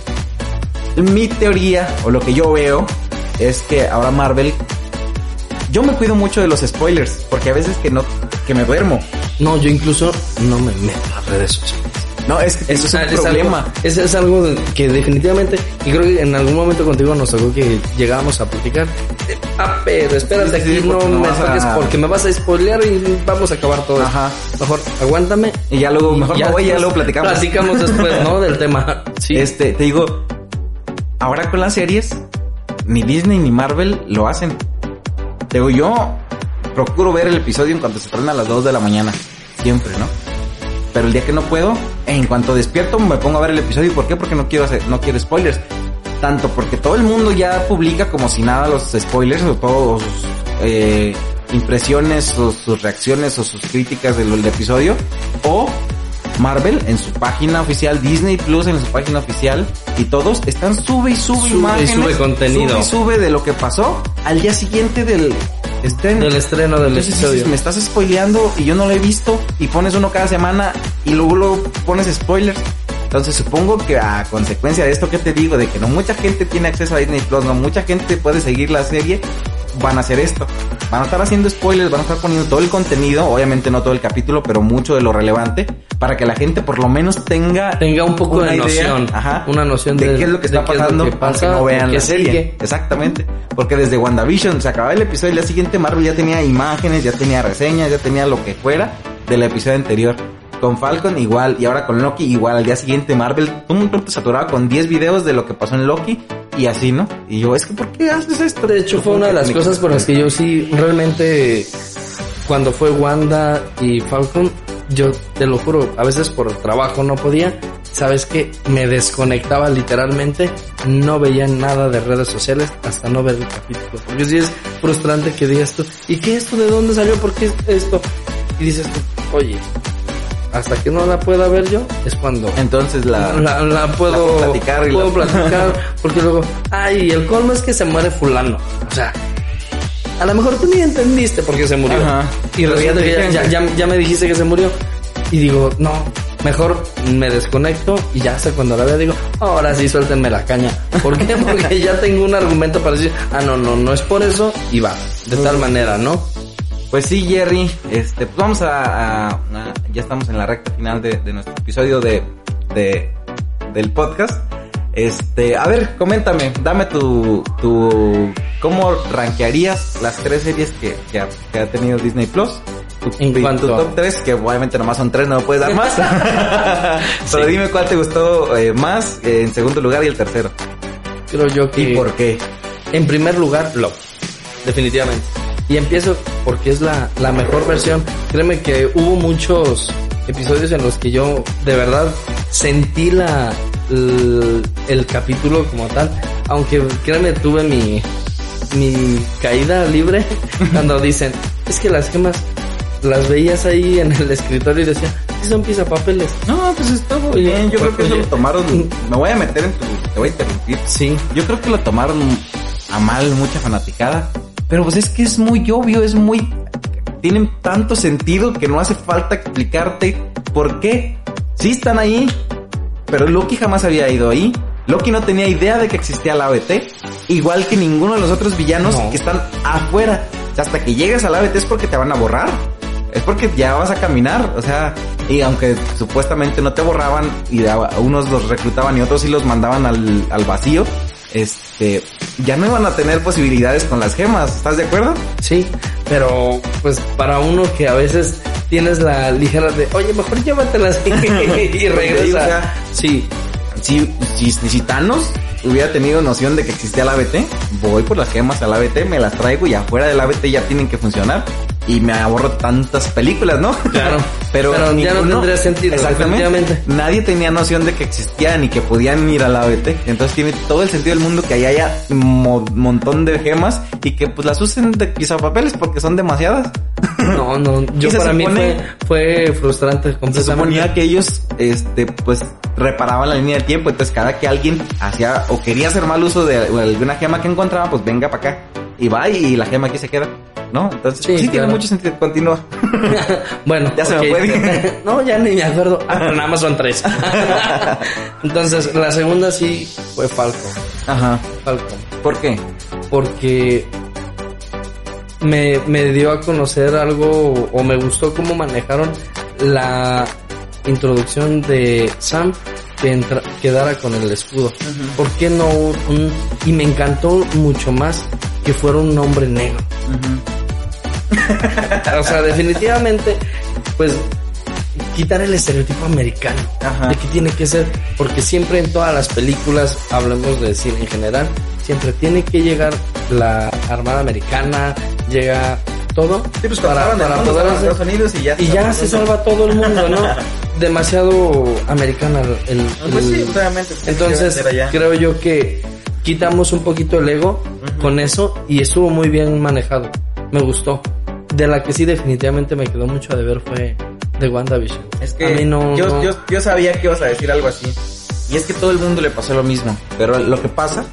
Mi teoría, o lo que yo veo, es que ahora Marvel... Yo me cuido mucho de los spoilers, porque a veces que no, que me duermo. No, yo incluso no me meto a redes sociales. No, es que eso es un es problema. Algo, es, es algo que definitivamente, y creo que en algún momento contigo nos tocó que llegábamos a platicar. Ah, pero espérate Sí, sí, aquí, no me a- porque me vas a spoilear y vamos a acabar todo. esto. Ajá. Mejor aguántame. Y ya luego, mejor y me voy ya luego platicamos. Platicamos después, ¿no? Del tema. Sí. Este, te digo, ahora con las series, ni Disney ni Marvel lo hacen. Te digo, yo procuro ver el episodio en cuanto se prende a las 2 de la mañana. Siempre, ¿no? Pero el día que no puedo, en cuanto despierto me pongo a ver el episodio. ¿Por qué? Porque no quiero hacer, no quiero spoilers. Tanto porque todo el mundo ya publica como si nada los spoilers o todos sus eh, impresiones o sus reacciones o sus críticas del, del episodio. O Marvel en su página oficial, Disney Plus en su página oficial y todos están sube y sube, Sube y imágenes, sube contenido. sube y sube de lo que pasó al día siguiente del estreno. Del estreno del Entonces episodio. dices, me estás spoileando y yo no lo he visto y pones uno cada semana y luego, luego pones spoilers. Entonces supongo que a consecuencia de esto que te digo, de que no mucha gente tiene acceso a Disney Plus, no mucha gente puede seguir la serie, van a hacer esto. Van a estar haciendo spoilers, van a estar poniendo todo el contenido, obviamente no todo el capítulo, pero mucho de lo relevante, para que la gente por lo menos tenga Tenga un poco de idea, noción. ajá, una noción de, de, qué es lo que está es pasando que pasa, aunque no vean la serie. sigue. Exactamente. Porque desde WandaVision se acababa el episodio y el día siguiente Marvel ya tenía imágenes, ya tenía reseñas, ya tenía lo que fuera del episodio anterior. Con Falcon igual, y ahora con Loki igual. Al día siguiente Marvel, un pronto saturaba con 10 videos de lo que pasó en Loki y así, ¿no? Y yo, es que ¿por qué haces esto? De hecho, fue una de las cosas por las que yo sí realmente, cuando fue Wanda y Falcon, yo te lo juro, a veces por trabajo no podía. Sabes que me desconectaba literalmente, no veía nada de redes sociales hasta no ver el capítulo. Porque sí es frustrante que digas tú, ¿y qué esto? ¿De dónde salió? ¿Por qué es esto? Y dices tú, oye, hasta que no la pueda ver yo, es cuando Entonces la... la, la puedo, la puedo platicar y puedo la- platicar porque luego ay el colmo es que se muere fulano o sea a lo mejor tú ni entendiste por qué se murió Ajá. y resulta ya ya- ya me dijiste que se murió y digo no mejor me desconecto y ya hasta cuando la vea digo ahora sí suéltenme la caña ¿por qué? porque ya tengo un argumento para decir ah no no no es por eso y va de tal manera ¿no? Pues sí, Jerry, este, pues vamos a, a- a- ya estamos en la recta final de, de nuestro episodio de, de, del podcast. Este, a ver, coméntame, dame tu, tu, ¿cómo rankearías las tres series que, que, ha, que ha tenido Disney Plus? Tu, En tu cuanto a- top 3, que obviamente nomás son tres, no me puedes dar más. Pero Sí. dime cuál te gustó eh, más, eh, en segundo lugar y el tercero. creo yo que ¿Y por qué? En primer lugar, Love. Definitivamente. Y empiezo porque es la, la mejor versión. Créeme que hubo muchos episodios en los que yo de verdad sentí la el, el capítulo como tal. Aunque créeme, tuve mi, mi caída libre cuando dicen, es que las gemas las veías ahí en el escritorio y decían, sí son pisapapeles. No, pues está muy bien. Yo creo que eso lo tomaron. Me voy a meter en tu. Te voy a interrumpir. Sí. Yo creo que lo tomaron a mal mucha fanaticada. Pero pues es que es muy obvio, es muy... Tienen tanto sentido que no hace falta explicarte por qué. Sí están ahí, pero Loki jamás había ido ahí. Loki no tenía idea de que existía la ABT. Igual que ninguno de los otros villanos No. que están afuera. O sea, hasta que llegues al ABT es porque te van a borrar. Es porque ya vas a caminar. O sea, y aunque supuestamente no te borraban y a a unos los reclutaban y otros sí los mandaban al, al vacío, este, ya no iban a tener posibilidades con las gemas. ¿Estás de acuerdo? Sí, pero pues para uno que a veces tienes la ligera de, oye, mejor llévatelas y, digo, regresa. o sea, sí, si, si, si Thanos hubiera tenido noción de que existía la ABT, voy por las gemas al ABT, me las traigo y afuera del ABT ya tienen que funcionar. Y me ahorro tantas películas, ¿no? Claro. Pero, Pero ya no tendría sentido, Exactamente. Nadie tenía noción de que existían y que podían ir al ABT. Entonces tiene todo el sentido del mundo que ahí haya un montón de gemas y que pues las usen de pisapapeles porque son demasiadas. no, no, yo se para mí supone- fue, fue frustrante Se completamente. suponía que ellos, este, pues, reparaban la línea del tiempo. Entonces, cada que alguien hacía o quería hacer mal uso de alguna gema que encontraba, pues venga para acá. Y va y la gema aquí se queda. ¿No? Entonces, Sí, sí, tiene mucho sentido. Continúa. bueno, Ya se me ok. fue. no, ya ni me acuerdo. Ah, pero nada más son tres. Entonces, la segunda sí fue Falcon. Ajá. Falcon. ¿Por qué? porque me, me dio a conocer algo o me gustó cómo manejaron la introducción de Sam que entra, quedara con el escudo. ¿Por qué no y me encantó mucho más que fuera un hombre negro? o sea, definitivamente, pues quitar el estereotipo americano Ajá. de que tiene que ser, porque siempre en todas las películas, hablemos de cine en general, siempre tiene que llegar la Armada Americana, llega todo pues, para, para poder hacer- Estados Unidos y ya. y ya se salva todo el mundo, ¿no? Demasiado americana el, el- Pues sí, el- entonces, creo yo que quitamos un poquito el ego con eso y estuvo muy bien manejado. Me gustó. De la que sí definitivamente me quedó mucho a deber fue de WandaVision. Es que a mí no, yo, no- Yo, yo sabía que ibas a decir algo así. Y es que todo el mundo le pasó lo mismo. Pero lo que pasa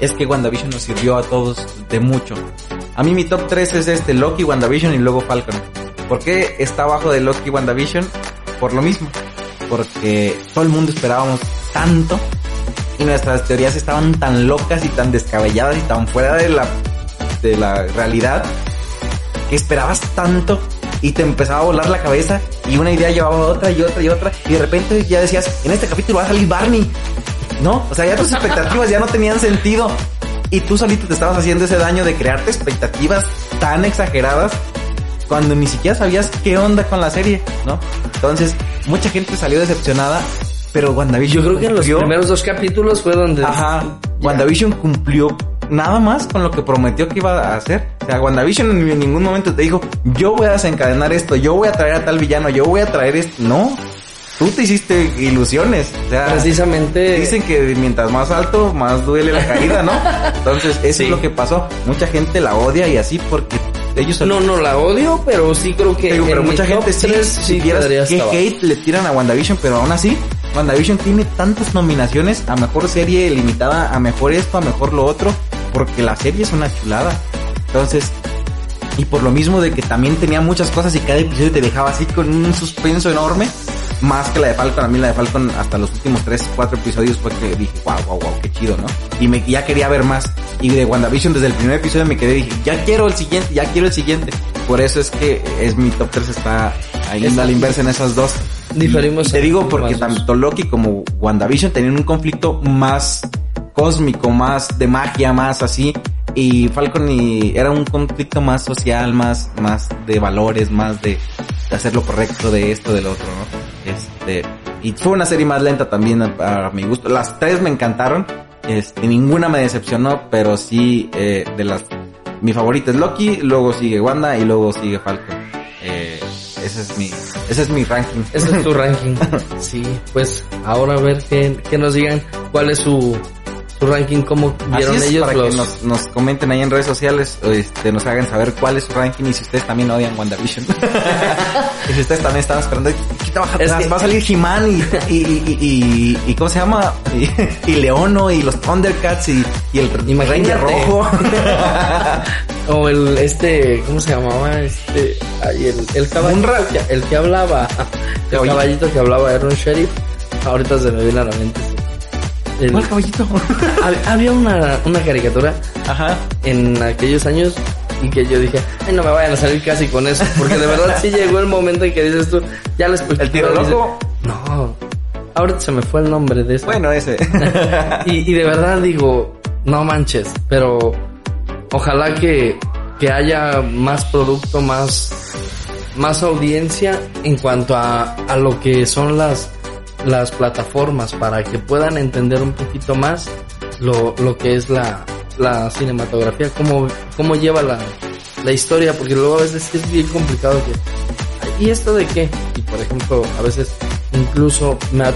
es que WandaVision nos sirvió a todos de mucho. A mí mi top 3 es este, Loki, WandaVision y luego Falcon. ¿Por qué está abajo de Loki y WandaVision? Por lo mismo. Porque todo el mundo esperábamos tanto y nuestras teorías estaban tan locas y tan descabelladas y tan fuera de la, de la realidad que esperabas tanto y te empezaba a volar la cabeza y una idea llevaba a otra y otra y otra y de repente ya decías, en este capítulo va a salir Barney. ¿No? O sea, ya tus expectativas ya no tenían sentido y tú solito te estabas haciendo ese daño de crearte expectativas tan exageradas cuando ni siquiera sabías qué onda con la serie, ¿no? Entonces, mucha gente salió decepcionada, pero WandaVision Yo creo que en los primeros dos capítulos fue donde... Ajá. Ya. WandaVision cumplió nada más con lo que prometió que iba a hacer. O sea, WandaVision en ningún momento te dijo, yo voy a desencadenar esto, yo voy a traer a tal villano, yo voy a traer esto. No. Tú te hiciste ilusiones. O sea, Precisamente... dicen que mientras más alto, más duele la caída, ¿no? Entonces, eso Sí. es lo que pasó. Mucha gente la odia y así porque ellos No, no la odio, pero sí creo que... digo, pero mucha gente sí, tres si vieras quedaría qué hate le tiran a WandaVision, pero aún así, WandaVision tiene tantas nominaciones a mejor serie limitada, a mejor esto, a mejor lo otro, porque la serie es una chulada. Entonces, y por lo mismo de que también tenía muchas cosas y cada episodio te dejaba así con un suspenso enorme, más que la de Falcon, a mí la de Falcon hasta los últimos 3, 4 episodios fue que dije, wow, wow, wow, qué chido, ¿no? Y me, ya quería ver más. Y de WandaVision desde el primer episodio me quedé y dije, ya quiero el siguiente, ya quiero el siguiente. Por eso es que es mi top 3 está ahí Está- a la inversa en esas dos. Diferimos te digo porque tanto Loki como WandaVision tenían un conflicto más cósmico, más de magia, más así. Y Falcon y era un conflicto más social, más, más de valores, más de, de hacer lo correcto de esto, del otro, ¿no? Este, y fue una serie más lenta también a, a mi gusto. Las tres me encantaron. Este, ninguna me decepcionó, pero sí, eh, de las, mi favorita es Loki, luego sigue Wanda y luego sigue Falcon. Eh, ese es mi, ese es mi ranking. Ese es tu ranking. Sí, pues ahora a ver que, que nos digan cuál es su, su ranking, cómo vieron Así es, ellos para los... que nos, nos comenten ahí en redes sociales, este, nos hagan saber cuál es su ranking y si ustedes también odian WandaVision. y si ustedes también estaban esperando, ¿qué te va a, Es que- va a salir He-Man y, y, y, y, ¿cómo se llama? Y, Leono y los Thundercats y, y el Imagínate. Ranger Rojo. O el, este, ¿cómo se llamaba? Este, ay, el, el caballito, que, el que hablaba, el Caballito. caballito que hablaba era un sheriff. Ahorita se me viene a la mente. El- ¿Cuál caballito? hab- había una, una caricatura Ajá. en aquellos años y que yo dije, ay, no me vayan a salir casi con eso, porque de verdad sí llegó el momento en que dices tú, ya la ¿El tiro loco? No, ahorita se me fue el nombre de eso. Bueno, ese. Y, y de verdad digo, no manches, pero ojalá que, que haya más producto, más, más audiencia en cuanto a, a lo que son las, las plataformas para que puedan entender un poquito más lo, lo que es la, la cinematografía, cómo, cómo lleva la, la historia, porque luego a veces es bien complicado que, ¿y esto de qué? Y por ejemplo, a veces incluso me ha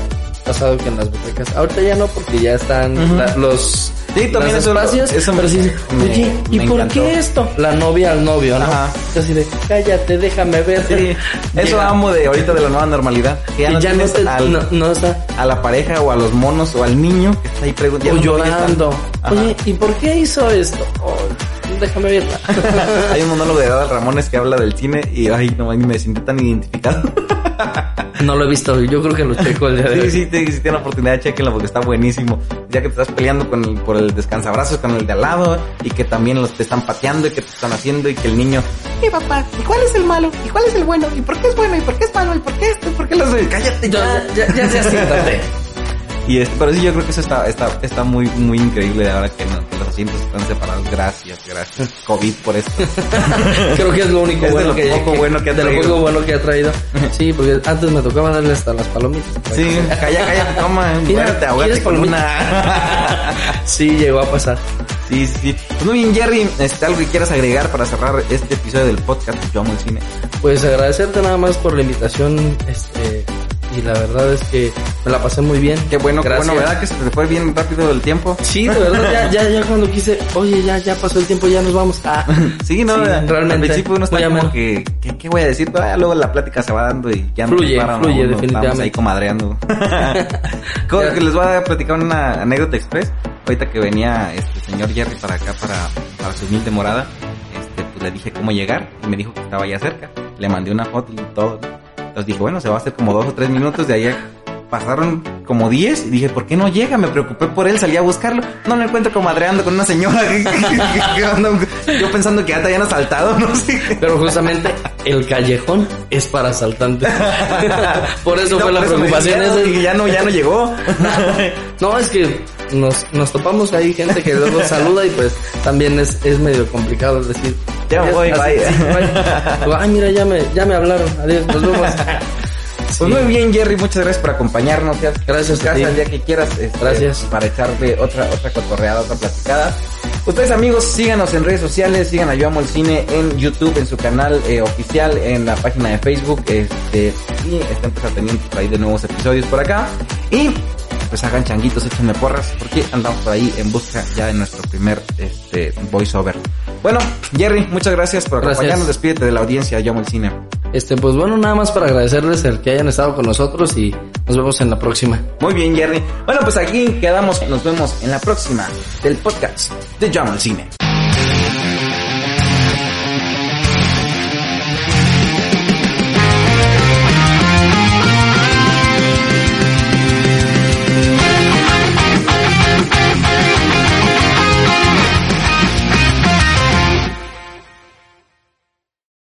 pasado que en las butacas, ahorita ya no porque ya están Ujú. la- los Sí, también los espacios, eso pero sí, me- oye, ¿y por encantó. qué esto? La novia al novio, ¿no? Ajá. Yo así de, cállate, déjame ver. Sí, eso amo de ahorita de la nueva normalidad. Que ya y no ya no, te- al- no, no está a la pareja o a los monos o al niño que está ahí preguntando. o llorando. Oye, ¿y por qué hizo esto? Oh, déjame verla. Hay un monólogo de Adal Ramones que habla del cine y ay, no me siento tan identificado. no lo he visto, yo creo que lo checo el día de sí, hoy. sí, te- si tienen la oportunidad, chequenlo porque está buenísimo. Ya que te estás peleando con el, por el descansabrazos con el de al lado y que también los te están pateando y que te están haciendo y que el niño, ¿y papá? ¿Y cuál es el malo? ¿Y cuál es el bueno? ¿Y por qué es bueno? ¿Y por qué es malo? ¿Y por qué esto? ¿Y por qué los Cállate Ya, ya. ya, ya, ya siéntate. Y este, pero sí, yo creo que eso está, está, está muy, muy increíble de ahora que, no, que los asientos están separados. Gracias, gracias. COVID por esto. Creo que es lo único Es bueno lo que, poco bueno que ha de lo traído. poco bueno que ha traído. Sí, porque antes me tocaba darle hasta las palomitas. Sí, calla, calla, toma, Mira, ahogate. Sí, llegó a pasar. Sí, sí, sí. Pues muy bien, Jerry, este, algo que quieras agregar para cerrar este episodio del podcast Yo amo el cine. Pues agradecerte nada más por la invitación, este, y la verdad es que me la pasé muy bien. Qué bueno, Gracias. qué bueno, ¿verdad? Que se te fue bien rápido el tiempo. Sí, de verdad, ya, ya, ya cuando quise, oye, ya, ya pasó el tiempo, ya nos vamos. Ah, Sí, no, Sí, Al realmente, principio uno está como que, ¿qué, qué voy a decir? Ah, luego la plática se va dando y ya no Fluye, a fluye, uno, definitivamente. Estamos ahí comadreando. Como Ya. que les voy a platicar una anécdota express. Ahorita que venía este señor Jerry para acá, para, para su humilde morada, este, pues le dije cómo llegar y me dijo que estaba ya cerca. Le mandé una foto y todo. Entonces dije, bueno, se va a hacer como dos o tres minutos de ahí. Pasaron como diez y dije, ¿por qué no llega? Me preocupé por él, salí a buscarlo. No lo encuentro comadreando con una señora. Yo pensando que ya te habían asaltado, no sé. Pero justamente el callejón es para asaltantes. Por eso No, fue la eso preocupación. dije, ya no, ya no llegó. No, es que nos, nos topamos ahí gente que luego saluda y pues también es, es medio complicado decir. Ya me voy, así, bye. sí, bye. Digo, Ay, mira, ya me, ya me hablaron. Adiós, nos vemos. Pues muy bien, Jerry, muchas gracias por acompañarnos. Ya Gracias casa el día que quieras. este, Gracias. Para echarle otra, otra cotorreada, otra platicada. Ustedes amigos, síganos en redes sociales, sigan a Yo Amo el Cine en YouTube, en su canal eh, oficial, en la página de Facebook, este, y estén pues por ahí de nuevos episodios por acá. Y pues hagan changuitos, échenme porras, porque andamos por ahí en busca ya de nuestro primer este voiceover. Bueno, Jerry, muchas gracias por Gracias. acompañarnos, despídete de la audiencia, Yo Amo el Cine. Este, pues bueno, nada más para agradecerles el que hayan estado con nosotros y nos vemos en la próxima. Muy bien, Jerry. Bueno, pues aquí quedamos. Nos vemos en la próxima del podcast de Llamo al Cine.